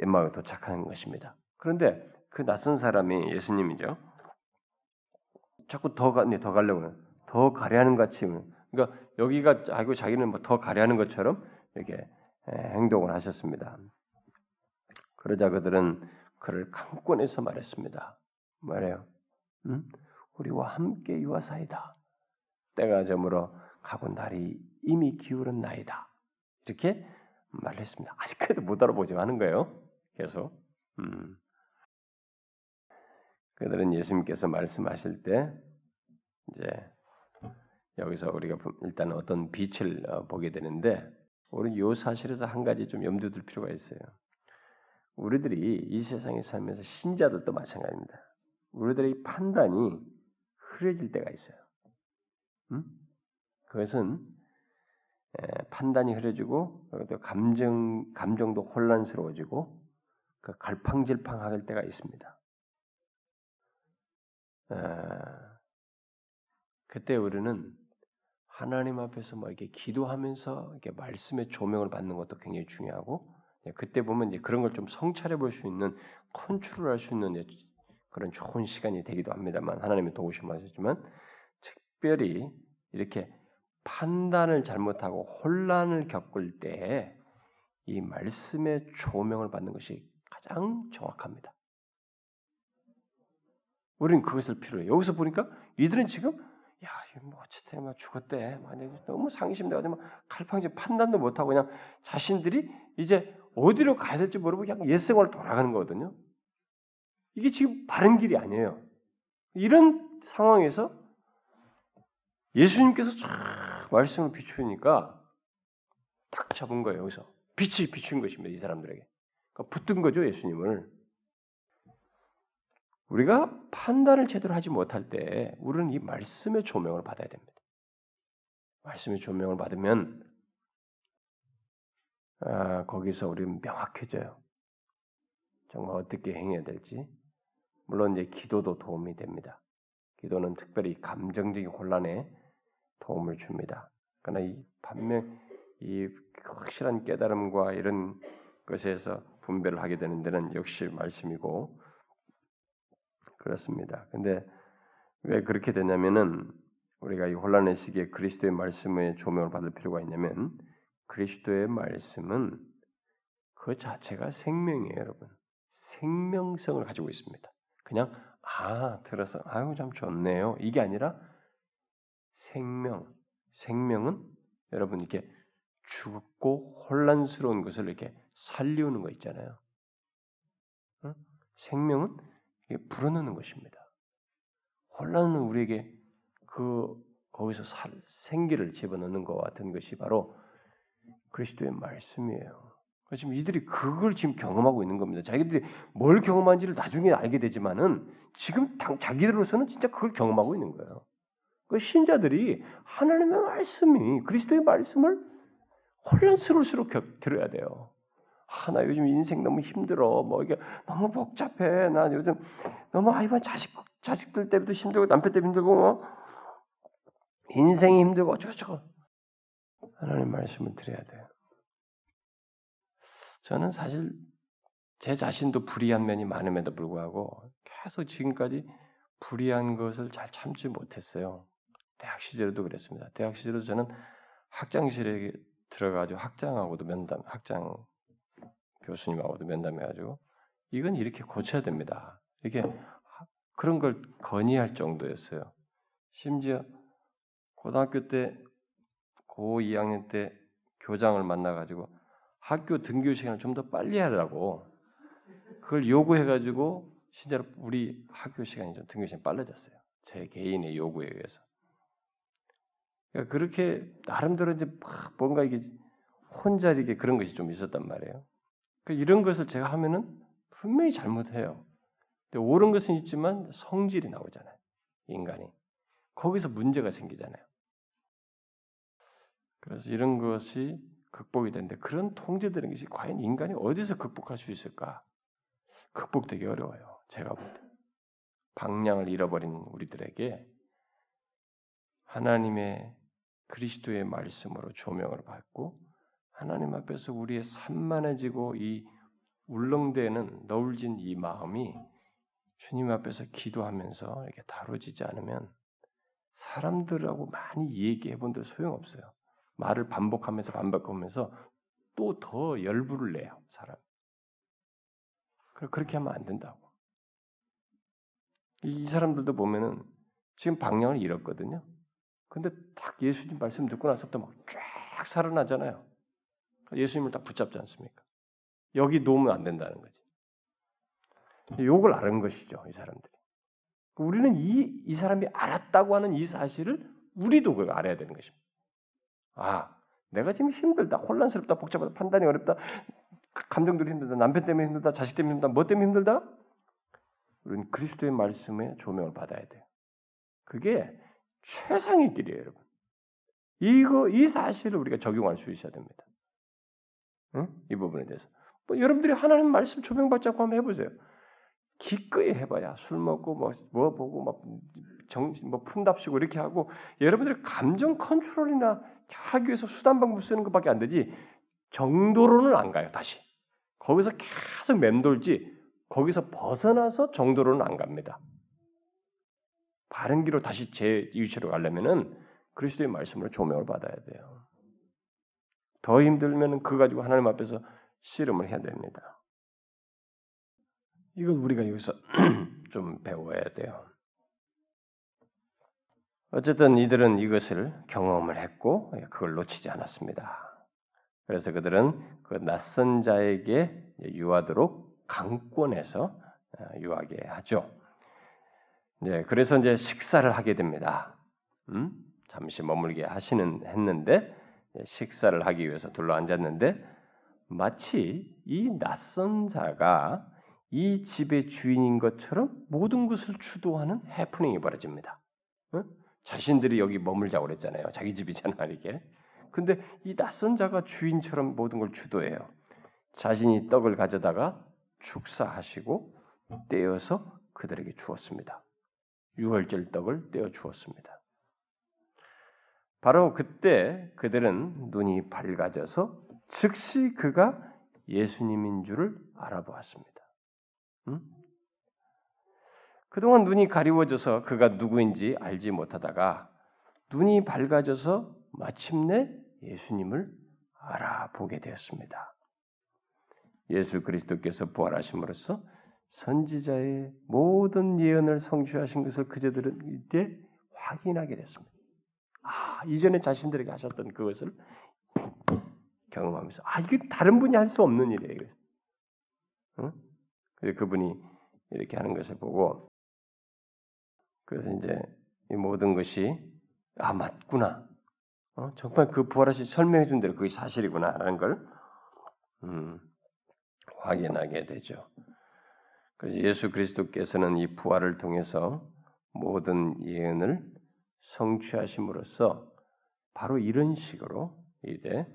[SPEAKER 1] 엠마오에 도착하는 것입니다. 그런데 그 낯선 사람이 예수님이죠. 자꾸 더 가, 네, 더 가려고는 더 가려는 같이 그러니까 여기가 알고 자기는 뭐 더 가려는 것처럼 이렇게 행동을 하셨습니다. 그러자 그들은 그를 강권해서 말했습니다. 말해요. 응? 우리와 함께 유하사이다. 때가 저물어 가고 날이 이미 기울은 나이다. 이렇게 말했습니다. 아직까지도 못 알아보지 하는 거예요. 계속. 음. 그들은 예수님께서 말씀하실 때 이제 여기서 우리가 일단 어떤 빛을 어, 보게 되는데 우리 요 사실에서 한 가지 좀 염두에 둘 필요가 있어요. 우리들이 이 세상에 살면서 신자들도 마찬가지입니다. 우리들의 판단이 흐려질 때가 있어요. 음? 그것은 판단이 흐려지고 또 감정 감정도 혼란스러워지고 그 갈팡질팡할 때가 있습니다. 아, 그때 우리는 하나님 앞에서 뭐 이렇게 기도하면서 이렇게 말씀의 조명을 받는 것도 굉장히 중요하고 예, 그때 보면 이제 그런 걸 좀 성찰해 볼 수 있는 컨트롤할 수 있는 그런 좋은 시간이 되기도 합니다만 하나님의 도우심을 하셨지만 특별히 이렇게 판단을 잘못하고 혼란을 겪을 때이 말씀의 조명을 받는 것이 가장 정확합니다. 우리는 그것을 필요해. 여기서 보니까 이들은 지금 야, 뭐 어쨌든 막 죽었대. 너무 상심돼가지고 칼팡지 판단도 못하고 그냥 자신들이 이제 어디로 가야 될지 모르고 그냥 옛생활로 돌아가는 거거든요. 이게 지금 바른 길이 아니에요. 이런 상황에서 예수님께서 쫙 말씀을 비추니까 딱 잡은 거예요. 여기서 빛이 비춘 것입니다. 이 사람들에게. 그러니까 붙든 거죠. 예수님을. 우리가 판단을 제대로 하지 못할 때 우리는 이 말씀의 조명을 받아야 됩니다. 말씀의 조명을 받으면 아, 거기서 우리는 명확해져요. 정말 어떻게 행해야 될지. 물론 이제 기도도 도움이 됩니다. 기도는 특별히 감정적인 혼란에 도움을 줍니다. 그러나 이 반면 이 확실한 깨달음과 이런 것에서 분별을 하게 되는 데는 역시 말씀이고 그렇습니다. 근데 왜 그렇게 되냐면은 우리가 이 혼란의 시기에 그리스도의 말씀의 조명을 받을 필요가 있냐면 그리스도의 말씀은 그 자체가 생명이에요, 여러분. 생명성을 가지고 있습니다. 그냥 아 들어서 아유 참 좋네요. 이게 아니라 생명, 생명은 여러분 이렇게 죽고 혼란스러운 것을 이렇게 살리우는 거 있잖아요. 응? 생명은 이게 불어넣는 것입니다. 혼란은 우리에게 그 거기서 살, 생기를 집어넣는 것 같은 것이 바로 그리스도의 말씀이에요. 지금 이들이 그걸 지금 경험하고 있는 겁니다. 자기들이 뭘 경험한지를 나중에 알게 되지만은 지금 당, 자기들로서는 진짜 그걸 경험하고 있는 거예요. 그 신자들이 하나님의 말씀이 그리스도의 말씀을 혼란스러울수록 들어야 돼요. 아, 나 요즘 인생 너무 힘들어. 뭐 이게 너무 복잡해. 나 요즘 너무 아이고 자식 자식들 때부터 힘들고 남편 때문에 힘들고 뭐 인생이 힘들고 어쩌고저쩌고 하나님 말씀을 드려야 돼요. 저는 사실 제 자신도 불의한 면이 많음에도 불구하고 계속 지금까지 불의한 것을 잘 참지 못했어요. 대학 시절에도 그랬습니다. 대학 시절에도 저는 학장실에 들어가지고 학장하고도 면담, 학장 교수님하고도 면담해가지고 이건 이렇게 고쳐야 됩니다. 이게 그런 걸 건의할 정도였어요. 심지어 고등학교 때 고 2학년 때 교장을 만나가지고 학교 등교 시간을 좀 더 빨리 하라고 그걸 요구해가지고 진짜로 우리 학교 시간이 좀 등교 시간이 빨라졌어요. 제 개인의 요구에 의해서. 그러니까 그렇게 나름대로 이제 뭔가 이게 혼자 이게 그런 것이 좀 있었단 말이에요. 그 이런 것을 제가 하면은 분명히 잘못해요. 근데 옳은 것은 있지만 성질이 나오잖아요. 인간이. 거기서 문제가 생기잖아요. 그래서 이런 것이 극복이 되는데 그런 통제되는 것이 과연 인간이 어디서 극복할 수 있을까? 극복되기 어려워요. 제가 볼 때. 방향을 잃어버린 우리들에게 하나님의 그리스도의 말씀으로 조명을 받고 하나님 앞에서 우리의 산만해지고 이 울렁대는 너울진 이 마음이 주님 앞에서 기도하면서 이렇게 다뤄지지 않으면 사람들하고 많이 얘기해 본들 소용없어요. 말을 반복하면서 반복하면서 또 더 열불을 내요, 사람. 그렇게 하면 안 된다고. 이 사람들도 보면은 지금 방향을 잃었거든요. 근데 딱 예수님 말씀 듣고 나서부터 막 쫙 살아나잖아요. 예수님을 딱 붙잡지 않습니까? 여기 놓으면 안 된다는 거지. 욕을 알은 것이죠, 이 사람들이. 우리는 이, 이 사람이 알았다고 하는 이 사실을 우리도 그걸 알아야 되는 것입니다. 아, 내가 지금 힘들다, 혼란스럽다, 복잡하다, 판단이 어렵다, 감정들이 힘들다, 남편 때문에 힘들다, 자식 때문에 힘들다, 뭐 때문에 힘들다? 우리는 그리스도의 말씀에 조명을 받아야 돼요. 그게 최상의 길이에요, 여러분. 이거 이 사실을 우리가 적용할 수 있어야 됩니다. 응? 이 부분에 대해서 뭐 여러분들이 하나님 말씀 조명받자고 한번 해보세요. 기꺼이 해봐야 술 먹고 뭐, 뭐 보고 막정뭐 푼답시고 이렇게 하고 여러분들의 감정 컨트롤이나 하기 위해서 수단 방법 쓰는 것밖에 안 되지 정도로는 안 가요 다시 거기서 계속 맴돌지 거기서 벗어나서 정도로는 안 갑니다. 바른 길로 다시 제 위치로 가려면은 그리스도의 말씀으로 조명을 받아야 돼요. 더 힘들면은 그 가지고 하나님 앞에서 씨름을 해야 됩니다. 이걸 우리가 여기서 [CLEARS THROAT] 좀 배워야 돼요. 어쨌든 이들은 이것을 경험을 했고 그걸 놓치지 않았습니다. 그래서 그들은 그 낯선 자에게 유하도록 강권해서 어, 유하게 하죠. 이제 그래서 이제 식사를 하게 됩니다. 음? 잠시 머물게 하시는 했는데 식사를 하기 위해서 둘러 앉았는데 마치 이 낯선 자가 이 집의 주인인 것처럼 모든 것을 주도하는 해프닝이 벌어집니다. 어? 자신들이 여기 머물자고 그랬잖아요. 자기 집이잖아 이게. 근데 이 낯선 자가 주인처럼 모든 걸 주도해요. 자신이 떡을 가져다가 축사하시고 떼어서 그들에게 주었습니다. 유월절 떡을 떼어 주었습니다. 바로 그때 그들은 눈이 밝아져서 즉시 그가 예수님인 줄을 알아보았습니다. 응? 그동안 눈이 가리워져서 그가 누구인지 알지 못하다가 눈이 밝아져서 마침내 예수님을 알아보게 되었습니다. 예수 그리스도께서 부활하심으로써 선지자의 모든 예언을 성취하신 것을 그제들은 이때 확인하게 됐습니다. 아, 이전에 자신들에게 하셨던 그것을 경험하면서 아, 이게 다른 분이 할 수 없는 일이에요. 응? 그분이 이렇게 하는 것을 보고 그래서 이제 이 모든 것이 아 맞구나. 어? 정말 그 부활하시 설명해 준 대로 그게 사실이구나라는 걸 음, 확인하게 되죠. 그래서 예수 그리스도께서는 이 부활을 통해서 모든 예언을 성취하심으로써 바로 이런 식으로 이제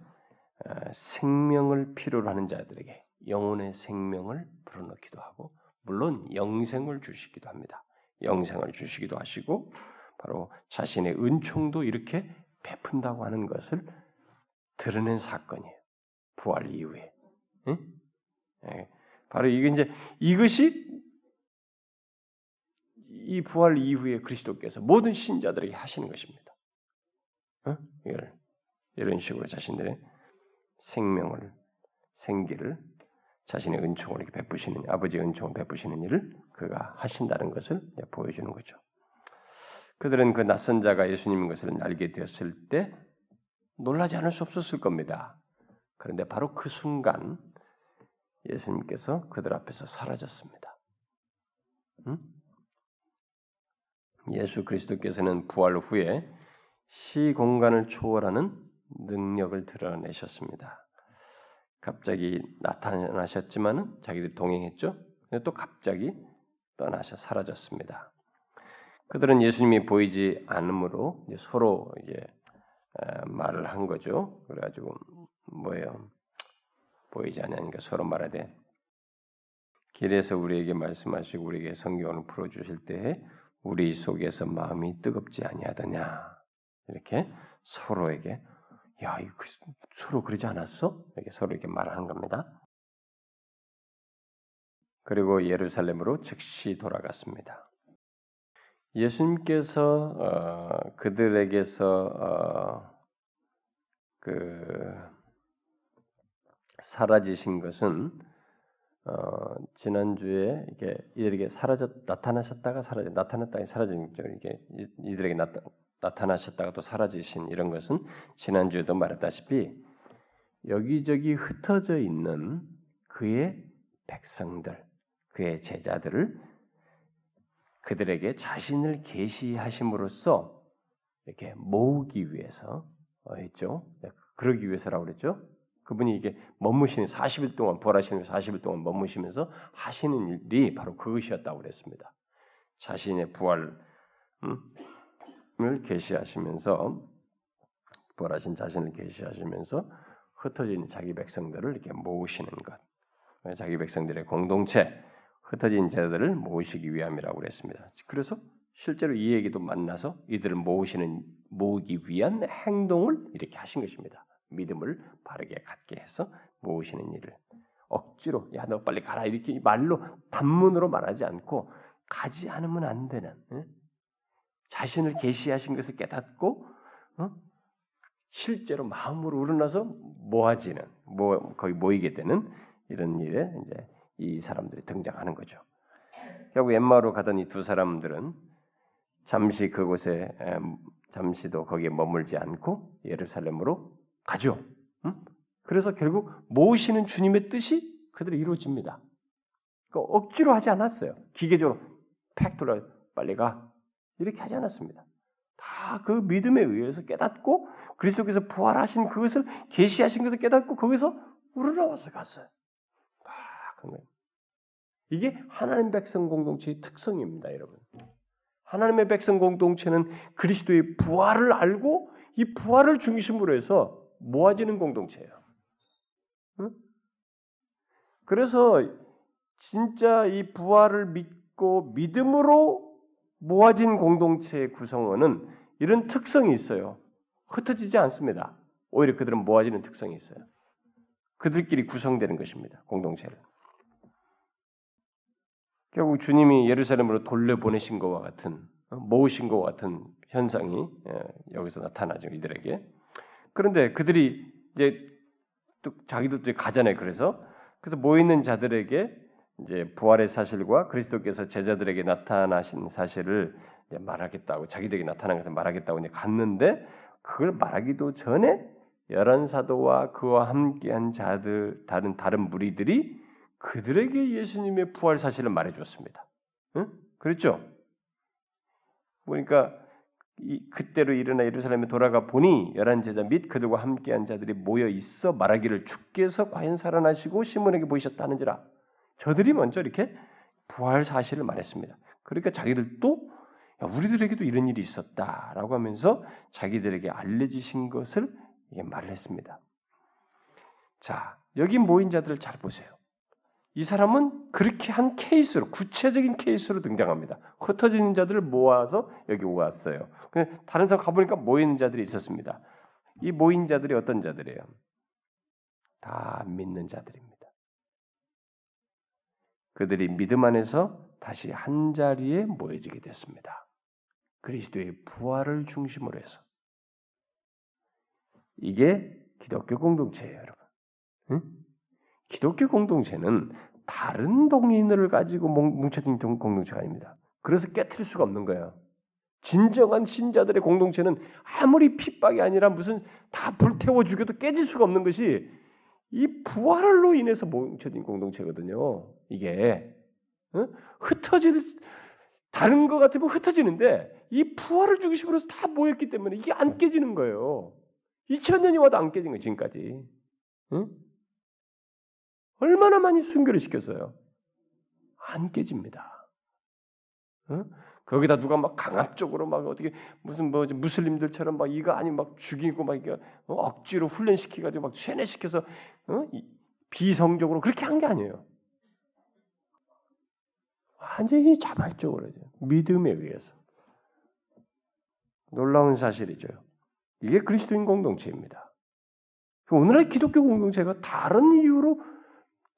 [SPEAKER 1] 아, 생명을 필요로 하는 자들에게 영혼의 생명을 불어넣기도 하고 물론 영생을 주시기도 합니다. 영생을 주시기도 하시고 바로 자신의 은총도 이렇게 베푼다고 하는 것을 드러낸 사건이에요. 부활 이후에. 응? 예. 바로 이게 이제 이것이 이 부활 이후에 그리스도께서 모든 신자들에게 하시는 것입니다. 어? 이걸 이런 식으로 자신들의 생명을 생기를 자신의 은총을 이렇게 베푸시는 아버지의 은총을 베푸시는 일을 그가 하신다는 것을 보여주는 거죠. 그들은 그 낯선 자가 예수님인 것을 알게 되었을 때 놀라지 않을 수 없었을 겁니다. 그런데 바로 그 순간 예수님께서 그들 앞에서 사라졌습니다. 응? 예수 그리스도께서는 부활 후에 시 공간을 초월하는 능력을 드러내셨습니다. 갑자기 나타나셨지만은 자기들이 동행했죠. 근데 또 갑자기 떠나셔 사라졌습니다. 그들은 예수님이 보이지 않으므로 서로 이제 말을 한 거죠. 그래가지고 뭐예요? 보이지 않으니까 서로 말하되 길에서 우리에게 말씀하시고 우리에게 성경을 풀어주실 때에 우리 속에서 마음이 뜨겁지 아니하더냐 이렇게 서로에게 야, 이거 그 서로 그러지 않았어? 이렇게 서로 이렇게 말하는 겁니다. 그리고 예루살렘으로 즉시 돌아갔습니다. 예수님께서 어, 그들에게서 어, 그 사라지신 것은 어, 지난주에 이게 이들에게 사라졌 나타나셨다가 사라져 나타났다가 사라진 이게 이들에게 나타, 나타나셨다가 또 사라지신 이런 것은 지난주에도 말했다시피 여기저기 흩어져 있는 그의 백성들, 그의 제자들을 그들에게 자신을 계시하심으로써 이렇게 모으기 위해서 어, 했죠. 그러기 위해서라고 그랬죠. 그분이 이게 머무시는 40일 동안 부활하시는 40일 동안 머무시면서 하시는 일이 바로 그것이었다고 그랬습니다. 자신의 부활, 음? 을 계시하시면서 부활하신 자신을 계시하시면서 흩어진 자기 백성들을 이렇게 모으시는 것. 자기 백성들의 공동체, 흩어진 자들을 모으시기 위함이라고 그랬습니다. 그래서 실제로 이 얘기도 만나서 이들을 모으시는 모으기 위한 행동을 이렇게 하신 것입니다. 믿음을 바르게 갖게 해서 모으시는 일을 억지로 야 너 빨리 가라 이렇게 말로 단문으로 말하지 않고 가지 않으면 안 되는 응? 자신을 계시하신 것을 깨닫고 어? 실제로 마음으로 우러나서 모아지는 모 거의 모이게 되는 이런 일에 이제 이 사람들이 등장하는 거죠. 결국 엠마로 가던 이 두 사람들은 잠시 그곳에 잠시도 거기에 머물지 않고 예루살렘으로 가죠. 응? 그래서 결국 모으시는 주님의 뜻이 그대로 이루어집니다. 그러니까 억지로 하지 않았어요. 기계적으로 팩 돌아 빨리 가 이렇게 하지 않았습니다. 다 그 믿음에 의해서 깨닫고 그리스도께서 부활하신 그것을 계시하신 것을 깨닫고 거기서 우러나와서 갔어요. 아, 그거예요. 이게 하나님 백성 공동체의 특성입니다, 여러분. 하나님의 백성 공동체는 그리스도의 부활을 알고 이 부활을 중심으로 해서 모아지는 공동체예요. 응? 그래서 진짜 이 부활을 믿고 믿음으로 모아진 공동체의 구성원은 이런 특성이 있어요. 흩어지지 않습니다. 오히려 그들은 모아지는 특성이 있어요. 그들끼리 구성되는 것입니다. 공동체를. 결국 주님이 예루살렘으로 돌려보내신 것과 같은 어, 모으신 것과 같은 현상이 예, 여기서 나타나죠 이들에게. 그런데 그들이 이제 또 자기들도 가잖아요. 그래서 그래서 모이는 자들에게 이제 부활의 사실과 그리스도께서 제자들에게 나타나신 사실을 말하겠다고 자기들에게 나타난 것을 말하겠다고 이제 갔는데 그걸 말하기도 전에 열한 사도와 그와 함께한 자들 다른 다른 무리들이 그들에게 예수님의 부활 사실을 말해줬습니다. 응? 그렇죠? 그러니까 이, 그때로 일어나 예루살렘에 돌아가 보니 열한 제자 및 그들과 함께한 자들이 모여 있어 말하기를 주께서 과연 살아나시고 시몬에게 보이셨다는지라 저들이 먼저 이렇게 부활 사실을 말했습니다. 그러니까 자기들도 야, 우리들에게도 이런 일이 있었다라고 하면서 자기들에게 알려지신 것을 말을 했습니다. 자 여기 모인 자들을 잘 보세요. 이 사람은 그렇게 한 케이스로 구체적인 케이스로 등장합니다. 흩어지는 자들을 모아서 여기 왔어요. 다른 사람 가보니까 모인 자들이 있었습니다. 이 모인 자들이 어떤 자들이에요? 다 믿는 자들입니다. 그들이 믿음 안에서 다시 한 자리에 모여지게 됐습니다. 그리스도의 부활을 중심으로 해서 이게 기독교 공동체예요, 여러분. 응? 기독교 공동체는 다른 동인을 가지고 뭉쳐진 공동체가 아닙니다. 그래서 깨뜨릴 수가 없는 거예요. 진정한 신자들의 공동체는 아무리 핍박이 아니라 무슨 다 불태워 죽여도 깨질 수가 없는 것이 이 부활로 인해서 뭉쳐진 공동체거든요. 이게 어? 흩어질 다른 것 같으면 흩어지는데 이 부활을 중심으로 다 모였기 때문에 이게 안 깨지는 거예요. 2000년이 와도 안 깨진 거예요, 지금까지. 응? 얼마나 많이 순교를 시켰어요? 안 깨집니다. 어? 거기다 누가 막 강압적으로 막 어떻게 무슨 뭐 무슬림들처럼 막 이거 아니 막 죽이고 막 이게 어? 억지로 훈련시키 가지고 막 세뇌시켜서 어? 비성적으로 그렇게 한 게 아니에요. 완전히 자발적으로 믿음에 의해서 놀라운 사실이죠. 이게 그리스도인 공동체입니다. 오늘날 기독교 공동체가 다른 이유로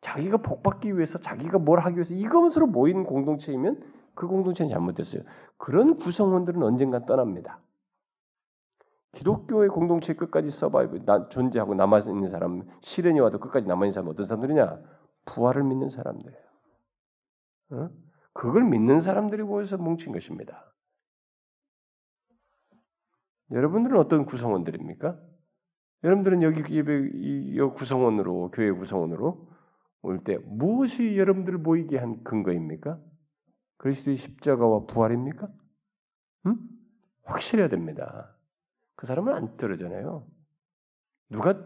[SPEAKER 1] 자기가 복받기 위해서 자기가 뭘 하기 위해서 이것으로 모인 공동체이면 그 공동체는 잘못됐어요. 그런 구성원들은 언젠가 떠납니다. 기독교의 공동체 끝까지 서바이브 존재하고 남아 있는 사람 시련이 와도 끝까지 남아 있는 사람 어떤 사람들이냐? 부활을 믿는 사람들이에요. 어? 그걸 믿는 사람들이 모여서 뭉친 것입니다. 여러분들은 어떤 구성원들입니까? 여러분들은 여기 예배 구성원으로 교회 구성원으로 올 때 무엇이 여러분들을 모이게 한 근거입니까? 그리스도의 십자가와 부활입니까? 음? 확실해야 됩니다. 그 사람은 안 떨어져나요. 누가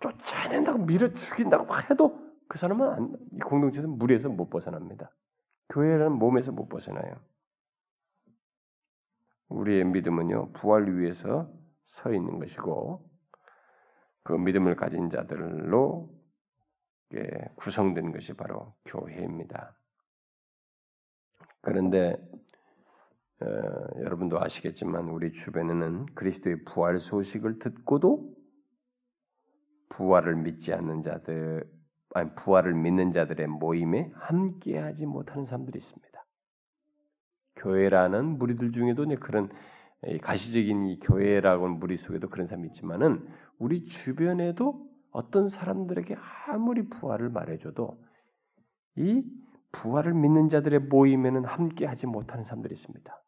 [SPEAKER 1] 쫓아낸다고 밀어 죽인다고 해도 그 사람은 안, 이 공동체에서 물에서 못 벗어납니다. 교회라는 몸에서 못 벗어나요. 우리의 믿음은요 부활 위에서 서 있는 것이고 그 믿음을 가진 자들로 구성된 것이 바로 교회입니다. 그런데 어, 여러분도 아시겠지만 우리 주변에는 그리스도의 부활 소식을 듣고도 부활을 믿지 않는 자들, 아니 부활을 믿는 자들의 모임에 함께하지 못하는 사람들이 있습니다. 교회라는 무리들 중에도 그런 가시적인 이 교회라고 하는 무리 속에도 그런 사람이 있지만은 우리 주변에도 어떤 사람들에게 아무리 부활을 말해줘도 이 부활을 믿는 자들의 모임에는 함께하지 못하는 사람들이 있습니다.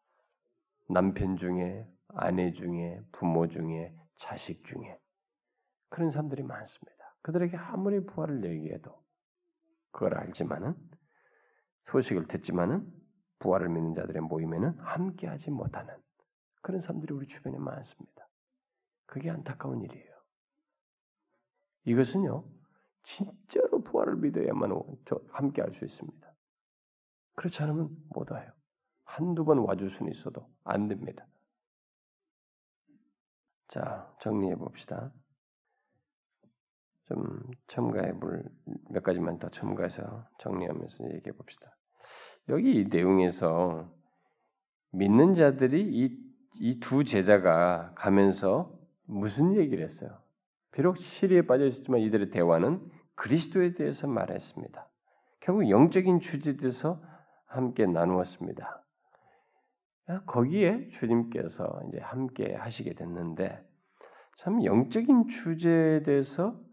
[SPEAKER 1] 남편 중에, 아내 중에, 부모 중에, 자식 중에 그런 사람들이 많습니다. 그들에게 아무리 부활을 얘기해도 그걸 알지만은 소식을 듣지만은 부활을 믿는 자들의 모임에는 함께하지 못하는 그런 사람들이 우리 주변에 많습니다. 그게 안타까운 일이에요. 이것은요, 진짜로 부활을 믿어야만 함께할 수 있습니다. 그렇지 않으면 못 와요. 한두 번 와줄 수는 있어도 안 됩니다. 자, 정리해 봅시다. 좀 첨가해 볼 몇 가지만 더 첨가해서 정리하면서 얘기해 봅시다. 여기 이 내용에서 믿는 자들이 이이 두 제자가 가면서 무슨 얘기를 했어요? 비록 시리에 빠져 있었지만 이들의 대화는 그리스도에 대해서 말했습니다. 결국 영적인 주제에 대해서 함께 나누었습니다. 거기에 주님께서 이제 함께 하시게 됐는데 참 영적인 주제에 대해서 어,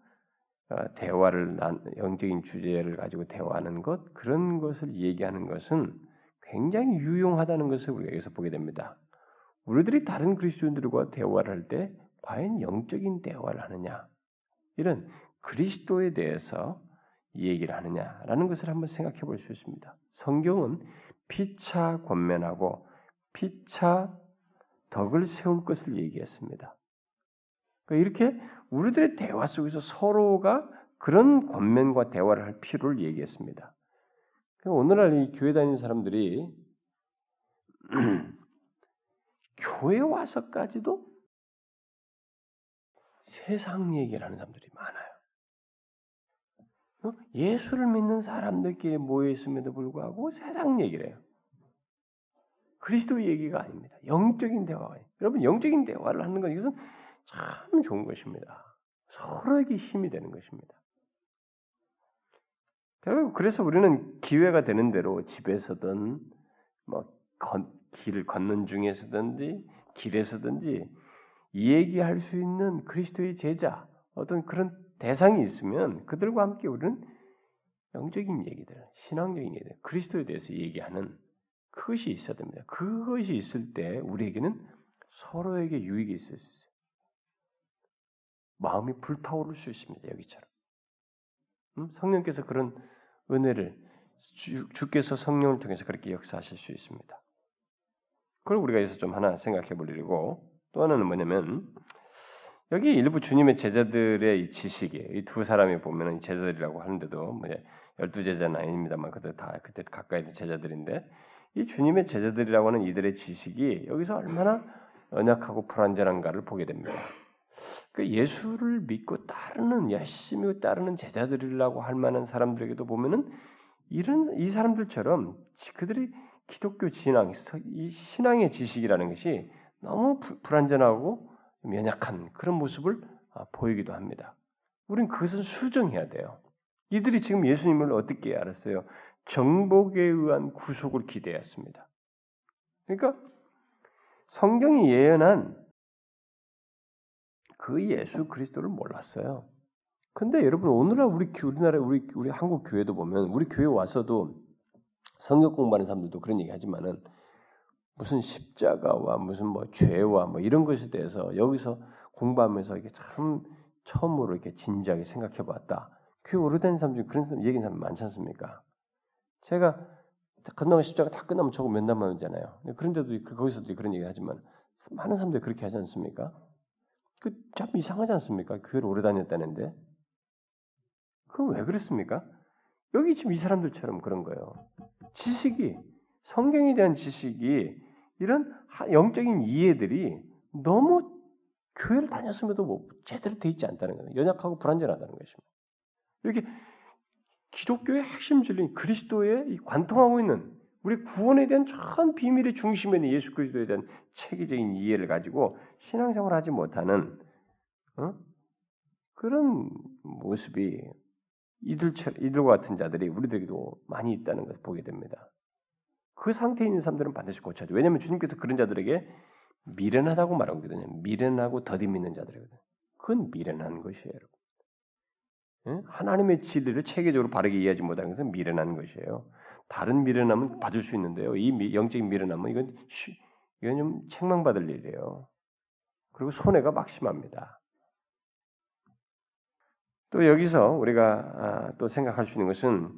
[SPEAKER 1] 대화를 영적인 주제를 가지고 대화하는 것 그런 것을 얘기하는 것은 굉장히 유용하다는 것을 우리가 여기서 보게 됩니다. 우리들이 다른 그리스도인들과 대화를 할 때 과연 영적인 대화를 하느냐 이런 그리스도에 대해서 얘기를 하느냐라는 것을 한번 생각해 볼 수 있습니다. 성경은 피차 권면하고 피차 덕을 세울 것을 얘기했습니다. 그러니까 이렇게 우리들의 대화 속에서 서로가 그런 권면과 대화를 할 필요를 얘기했습니다. 그러니까 오늘날 이 교회 다니는 사람들이 [CLEARS THROAT] 교회 와서까지도 세상 얘기를 하는 사람들이 많아요. 어? 예수를 믿는 사람들끼리 모여 있음에도 불구하고 세상 얘기를 해요. 그리스도 얘기가 아닙니다. 영적인 대화가 아니에요. 여러분 영적인 대화를 하는 건 이것은 참 좋은 것입니다. 서로에게 힘이 되는 것입니다. 결국 그래서 우리는 기회가 되는 대로 집에서든 뭐 건, 길을 걷는 중에서든지 길에서든지 얘기할 수 있는 그리스도의 제자 어떤 그런 대상이 있으면 그들과 함께 우리는 영적인 얘기들, 신앙적인 얘기들, 그리스도에 대해서 얘기하는 그것이 있어야 됩니다. 그것이 있을 때 우리에게는 서로에게 유익이 있을 수 있어요. 마음이 불타오를 수 있습니다. 여기처럼. 음? 성령께서 그런 은혜를 주, 주께서 성령을 통해서 그렇게 역사하실 수 있습니다. 그걸 우리가 여기서 좀 하나 생각해 볼 일이고 또 하나는 뭐냐면 여기 일부 주님의 제자들의 이 지식이 이 두 사람이 보면은 제자들이라고 하는데도 뭐 열두 제자는 아닙니다만 그들 다 그때 가까이 제자들인데 이 주님의 제자들이라고 하는 이들의 지식이 여기서 얼마나 연약하고 불완전한가를 보게 됩니다. 그 예수를 믿고 따르는 열심히 따르는 제자들이라고 할 만한 사람들에게도 보면은 이런 이 사람들처럼 그들이 기독교 진앙, 이 신앙의 지식이라는 것이 너무 불완전하고 연약한 그런 모습을 아, 보이기도 합니다. 우리는 그것은 수정해야 돼요. 이들이 지금 예수님을 어떻게 알았어요? 정복에 의한 구속을 기대했습니다. 그러니까 성경이 예언한 그 예수 그리스도를 몰랐어요. 근데 여러분 오늘날 우리 우리나라 우리 우리 한국 교회도 보면 우리 교회 와서도 성경 공부하는 사람들도 그런 얘기 하지만은 무슨 십자가와 무슨 뭐 죄와 뭐 이런 것에 대해서 여기서 공부하면서 이게 참 처음으로 이렇게 진지하게 생각해 봤다. 교회 오래된 사람 중에 그런 사람 얘기하는 사람 많지 않습니까? 제가 건너가 십자가 다 끝나면 저거 몇 남만 오잖아요. 그런데도 거기서도 그런 얘기 하지만 많은 사람들이 그렇게 하지 않습니까? 그 참 이상하지 않습니까? 교회를 오래 다녔다는데. 그건 왜 그랬습니까? 여기 지금 이 사람들처럼 그런 거예요. 지식이 성경에 대한 지식이 이런 영적인 이해들이 너무 교회를 다녔음에도 뭐 제대로 돼 있지 않다는 거예요. 연약하고 불완전하다는 것입니다. 이렇게 기독교의 핵심 진리 그리스도의 관통하고 있는 우리 구원에 대한 전 비밀의 중심에 있는 예수 그리스도에 대한 체계적인 이해를 가지고 신앙생활을 하지 못하는 어? 그런 모습이 이들 이들과 같은 자들이 우리들에게도 많이 있다는 것을 보게 됩니다. 그 상태에 있는 사람들은 반드시 고쳐야죠. 왜냐하면 주님께서 그런 자들에게 미련하다고 말하거든요. 미련하고 더디 믿는 자들이거든요. 그건 미련한 것이에요, 여러분. 하나님의 진리를 체계적으로 바르게 이해하지 못하는 것은 미련한 것이에요. 다른 미련함은 봐줄 수 있는데요. 이 영적인 미련함은 이건 이건 좀 책망받을 일이에요. 그리고 손해가 막심합니다. 또 여기서 우리가 아, 또 생각할 수 있는 것은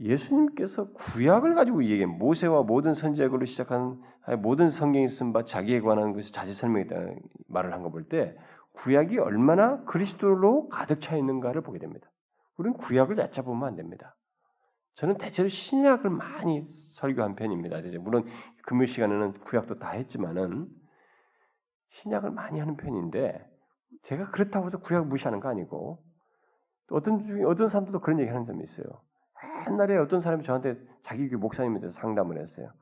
[SPEAKER 1] 예수님께서 구약을 가지고 얘기해 모세와 모든 선지자로 시작한 모든 성경에 쓴바 자기에 관한 것이 자세 설명했다는 말을 한 거 볼 때 구약이 얼마나 그리스도로 가득 차 있는가를 보게 됩니다. 우리는 구약을 얕잡으면 안 됩니다. 저는 대체로 신약을 많이 설교한 편입니다. 물론 금요 시간에는 구약도 다 했지만은 신약을 많이 하는 편인데 제가 그렇다고 해서 구약 무시하는 거 아니고 어떤 중 어떤 사람들도 그런 얘기 하는 사람이 있어요. 옛날에 어떤 사람이 저한테 자기 교 목사님에 대해서 상담을 했어요.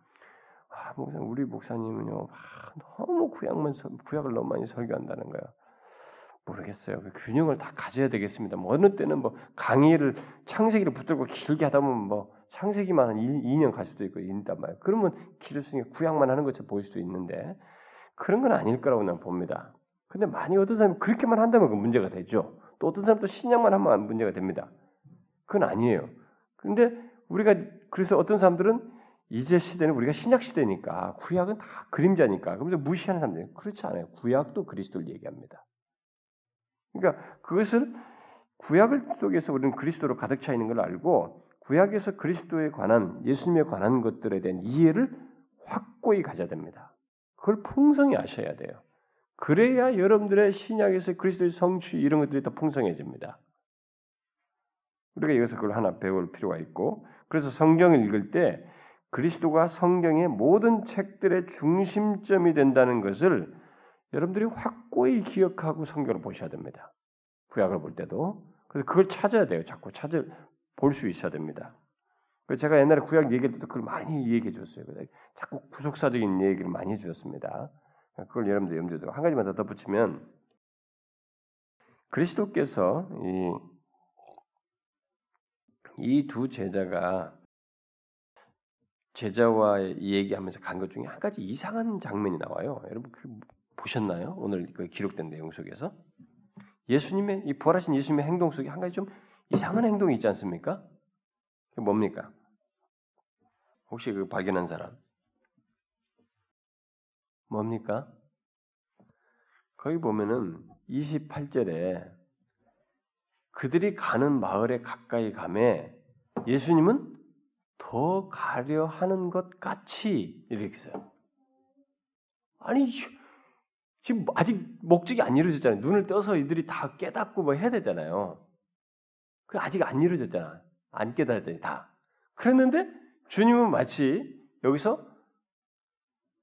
[SPEAKER 1] 아, 목사님, 우리 목사님은요, 아, 너무 구약만 구약을 너무 많이 설교한다는 거예요. 모르겠어요. 그 균형을 다 가져야 되겠습니다. 뭐 어느 때는 뭐 강의를 창세기를 붙들고 길게 하다 보면 뭐 창세기만 한 2 년 갈 수도 있고 있단 말이에요. 그러면 길을 쓰니 구약만 하는 것처럼 보일 수도 있는데 그런 건 아닐 거라고 난 봅니다. 근데 많이 어떤 사람이 그렇게만 한다면 그 문제가 되죠. 또 어떤 사람도 신약만 하면 문제가 됩니다. 그건 아니에요. 근데 우리가 그래서 어떤 사람들은 이제 시대는 우리가 신약 시대니까 구약은 다 그림자니까 그런데 무시하는 사람들 그렇지 않아요. 구약도 그리스도를 얘기합니다. 그러니까 그것을 구약을 속에서 우리는 그리스도로 가득 차 있는 걸 알고 구약에서 그리스도에 관한 예수님에 관한 것들에 대한 이해를 확고히 가져야 됩니다. 그걸 풍성히 아셔야 돼요. 그래야 여러분들의 신약에서 그리스도의 성취 이런 것들이 더 풍성해집니다. 우리가 여기서 그걸 하나 배울 필요가 있고 그래서 성경을 읽을 때 그리스도가 성경의 모든 책들의 중심점이 된다는 것을 여러분들이 확고히 기억하고 성경을 보셔야 됩니다. 구약을 볼 때도 그래서 그걸 찾아야 돼요. 자꾸 찾을 볼 수 있어야 됩니다. 제가 옛날에 구약 얘기할 때도 그걸 많이 얘기해 줬어요. 자꾸 구속사적인 얘기를 많이 해 주셨습니다. 그걸 여러분들 염두에 두고 한 가지만 더 덧붙이면 그리스도께서 이 두 제자가 제자와 얘기하면서 간 것 중에 한 가지 이상한 장면이 나와요. 여러분 그 보셨나요? 오늘 그 기록된 내용 속에서 예수님의 이 부활하신 예수님의 행동 속에 한 가지 좀 이상한 행동이 있지 않습니까? 그 뭡니까? 혹시 그 발견한 사람? 뭡니까? 거기 보면은 28절에 그들이 가는 마을에 가까이 가매 예수님은 더 가려 하는 것 같이 이렇게 써요. 아니 지금 아직 목적이 안 이루어졌잖아요. 눈을 떠서 이들이 다 깨닫고 뭐 해야 되잖아요. 그 아직 안 이루어졌잖아. 안 깨달았잖아요. 다. 그랬는데 주님은 마치 여기서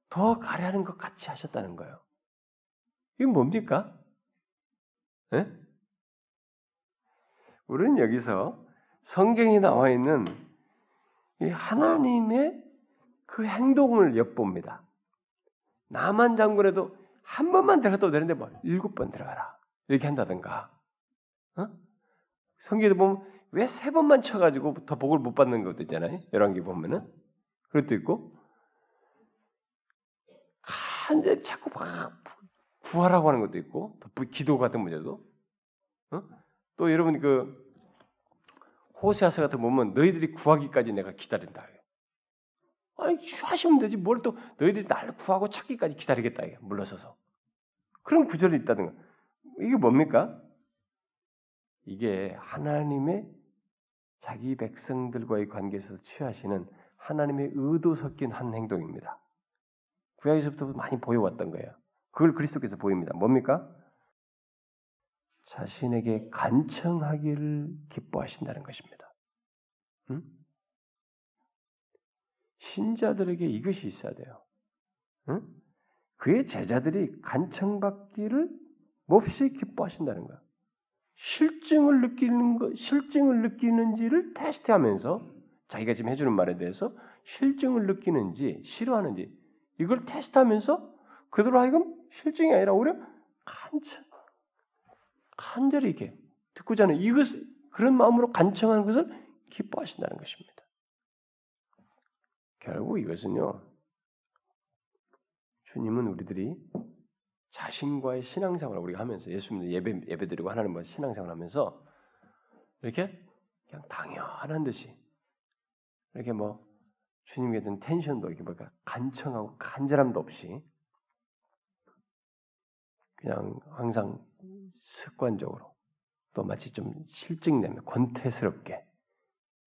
[SPEAKER 1] 더 가려는 것 같이 하셨다는 거예요. 이건 뭡니까? 네? 우리는 여기서 성경에 나와 있는 이 하나님의 그 행동을 엿봅니다. 나만 장군에도 한 번만 들어가도 되는데 뭐 일곱 번 들어가라 이렇게 한다든가. 어? 성경에 보면 왜 세 번만 쳐가지고 더 복을 못 받는 것도 있잖아요. 열왕기 보면은 그것도 있고 한제 자꾸 막 구하라고 하는 것도 있고 또 기도 같은 문제도 어? 또 여러분 그 호세아서 같은 거 보면 너희들이 구하기까지 내가 기다린다. 아니 하시면 되지 뭘 또 너희들이 날 구하고 찾기까지 기다리겠다 이게 물러서서 그런 구절이 있다는 거. 이게 뭡니까? 이게 하나님의 자기 백성들과의 관계에서 취하시는 하나님의 의도 섞인 한 행동입니다. 구약에서부터 많이 보여왔던 거예요. 그걸 그리스도께서 보입니다. 뭡니까? 자신에게 간청하기를 기뻐하신다는 것입니다. 응? 신자들에게 이것이 있어야 돼요. 응? 그의 제자들이 간청받기를 몹시 기뻐하신다는 거야. 실증을 느끼는 거, 실증을 느끼는지를 테스트하면서 자기가 지금 해주는 말에 대해서 실증을 느끼는지 싫어하는지 이걸 테스트하면서 그대로 하여금 실증이 아니라 오히려 간절, 간절히 이렇게 듣고자 하는 이것 그런 마음으로 간청하는 것을 기뻐하신다는 것입니다. 결국 이것은요. 주님은 우리들이 자신과의 신앙생활을 우리가 하면서 예수님 예배 예배드리고 하나님과 신앙생활 하면서 이렇게 그냥 당연한 듯이 이렇게 뭐 주님에 대한 텐션도 이렇게 뭐까 간청하고 간절함도 없이 그냥 항상 습관적으로 또 마치 좀 실증내며 권태스럽게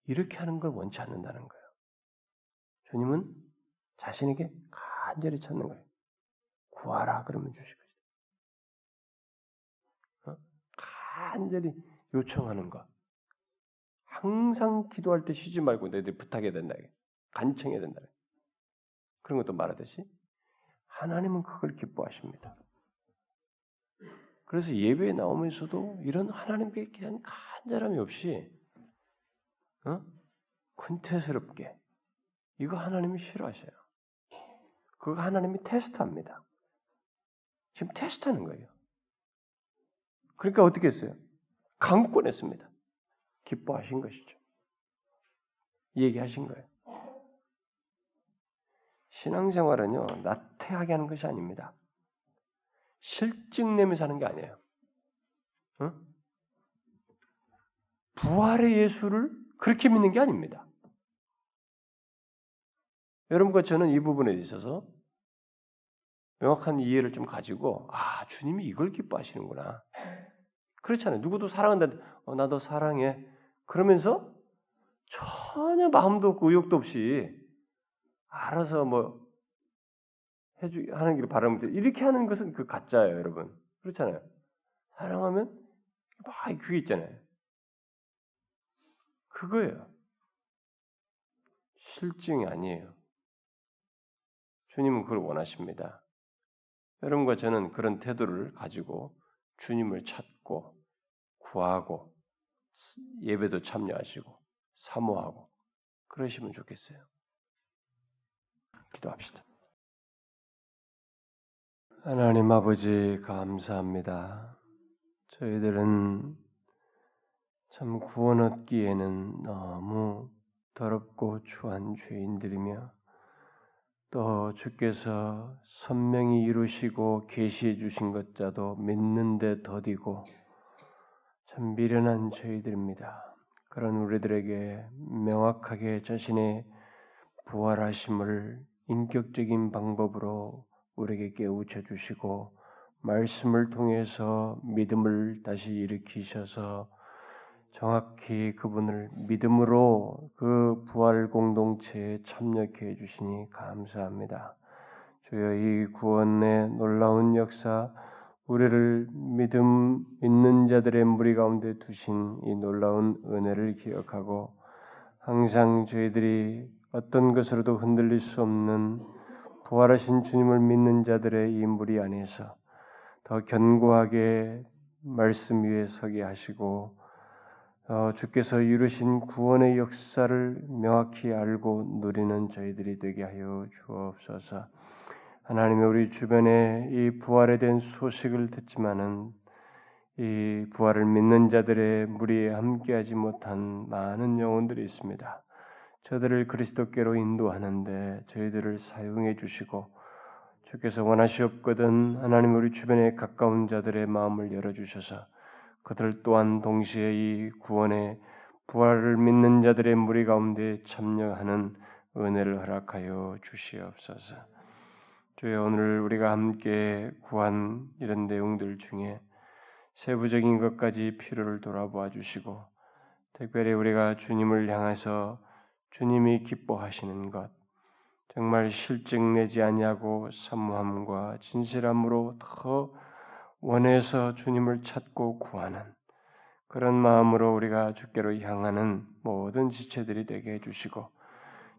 [SPEAKER 1] 이렇게 하는 걸 원치 않는다는 거예요. 주님은 자신에게 간절히 찾는 거예요. 구하라 그러면 주시거든요. 어? 간절히 요청하는 것. 항상 기도할 때 쉬지 말고 너희들 부탁해야 된다. 간청해야 된다. 그런 것도 말하듯이 하나님은 그걸 기뻐하십니다. 그래서 예배에 나오면서도 이런 하나님께 대한 간절함이 없이 어? 권태스럽게 이거 하나님이 싫어하셔요. 그거 하나님이 테스트합니다. 지금 테스트하는 거예요. 그러니까 어떻게 했어요? 강권했습니다. 기뻐하신 것이죠. 얘기하신 거예요. 신앙생활은요, 나태하게 하는 것이 아닙니다. 실증 내면서 하는 게 아니에요. 응? 부활의 예수를 그렇게 믿는 게 아닙니다. 여러분과 저는 이 부분에 있어서 명확한 이해를 좀 가지고 아 주님이 이걸 기뻐하시는구나. 그렇잖아요. 누구도 사랑한다. 어, 나도 사랑해. 그러면서 전혀 마음도 없고 의욕도 없이 알아서 뭐 해주 하는 길을 바라면 이렇게 하는 것은 그 가짜예요, 여러분. 그렇잖아요. 사랑하면 막 그게 있잖아요. 그거예요. 실증이 아니에요. 주님은 그걸 원하십니다. 여러분과 저는 그런 태도를 가지고 주님을 찾고 구하고 예배도 참여하시고 사모하고 그러시면 좋겠어요. 기도합시다. 하나님 아버지 감사합니다. 저희들은 참 구원 얻기에는 너무 더럽고 추한 죄인들이며 또 주께서 선명히 이루시고 계시해 주신 것자도 믿는데 더디고 참 미련한 저희들입니다. 그런 우리들에게 명확하게 자신의 부활하심을 인격적인 방법으로 우리에게 깨우쳐 주시고 말씀을 통해서 믿음을 다시 일으키셔서 정확히 그분을 믿음으로 그 부활 공동체에 참여케 해 주시니 감사합니다. 주여 이 구원의 놀라운 역사 우리를 믿음 있는 자들의 무리 가운데 두신 이 놀라운 은혜를 기억하고 항상 저희들이 어떤 것으로도 흔들릴 수 없는 부활하신 주님을 믿는 자들의 이 무리 안에서 더 견고하게 말씀 위에 서게 하시고 어, 주께서 이루신 구원의 역사를 명확히 알고 누리는 저희들이 되게 하여 주옵소서. 하나님의 우리 주변에 이 부활에 대한 소식을 듣지만은 이 부활을 믿는 자들의 무리에 함께하지 못한 많은 영혼들이 있습니다. 저들을 그리스도께로 인도하는데 저희들을 사용해 주시고 주께서 원하시옵거든 하나님 우리 주변에 가까운 자들의 마음을 열어 주셔서 그들 또한 동시에 이 구원의 부활을 믿는 자들의 무리 가운데 참여하는 은혜를 허락하여 주시옵소서. 주여 오늘 우리가 함께 구한 이런 내용들 중에 세부적인 것까지 필요를 돌아보아 주시고 특별히 우리가 주님을 향해서 주님이 기뻐하시는 것, 정말 실증내지 아니하고 사무함과 진실함으로 더 원해서 주님을 찾고 구하는 그런 마음으로 우리가 주께로 향하는 모든 지체들이 되게 해주시고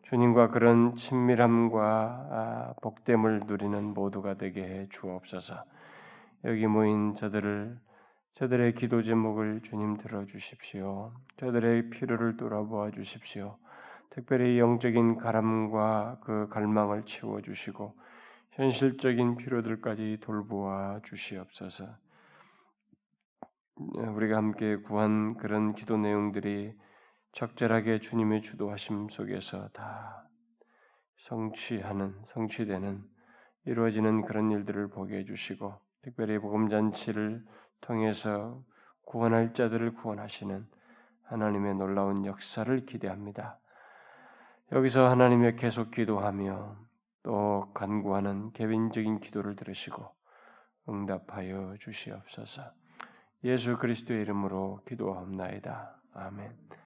[SPEAKER 1] 주님과 그런 친밀함과 아, 복됨을 누리는 모두가 되게 해 주옵소서. 여기 모인 저들을 저들의 기도 제목을 주님 들어주십시오. 저들의 필요를 돌아보아 주십시오. 특별히 영적인 가람과 그 갈망을 채워주시고 현실적인 필요들까지 돌보아 주시옵소서. 우리가 함께 구한 그런 기도 내용들이 적절하게 주님의 주도하심 속에서 다 성취하는 성취되는 이루어지는 그런 일들을 보게 해주시고 특별히 복음 잔치를 통해서 구원할 자들을 구원하시는 하나님의 놀라운 역사를 기대합니다. 여기서 하나님의 계속 기도하며 또 간구하는 개인적인 기도를 들으시고 응답하여 주시옵소서. 예수 그리스도의 이름으로 기도하옵나이다. 아멘.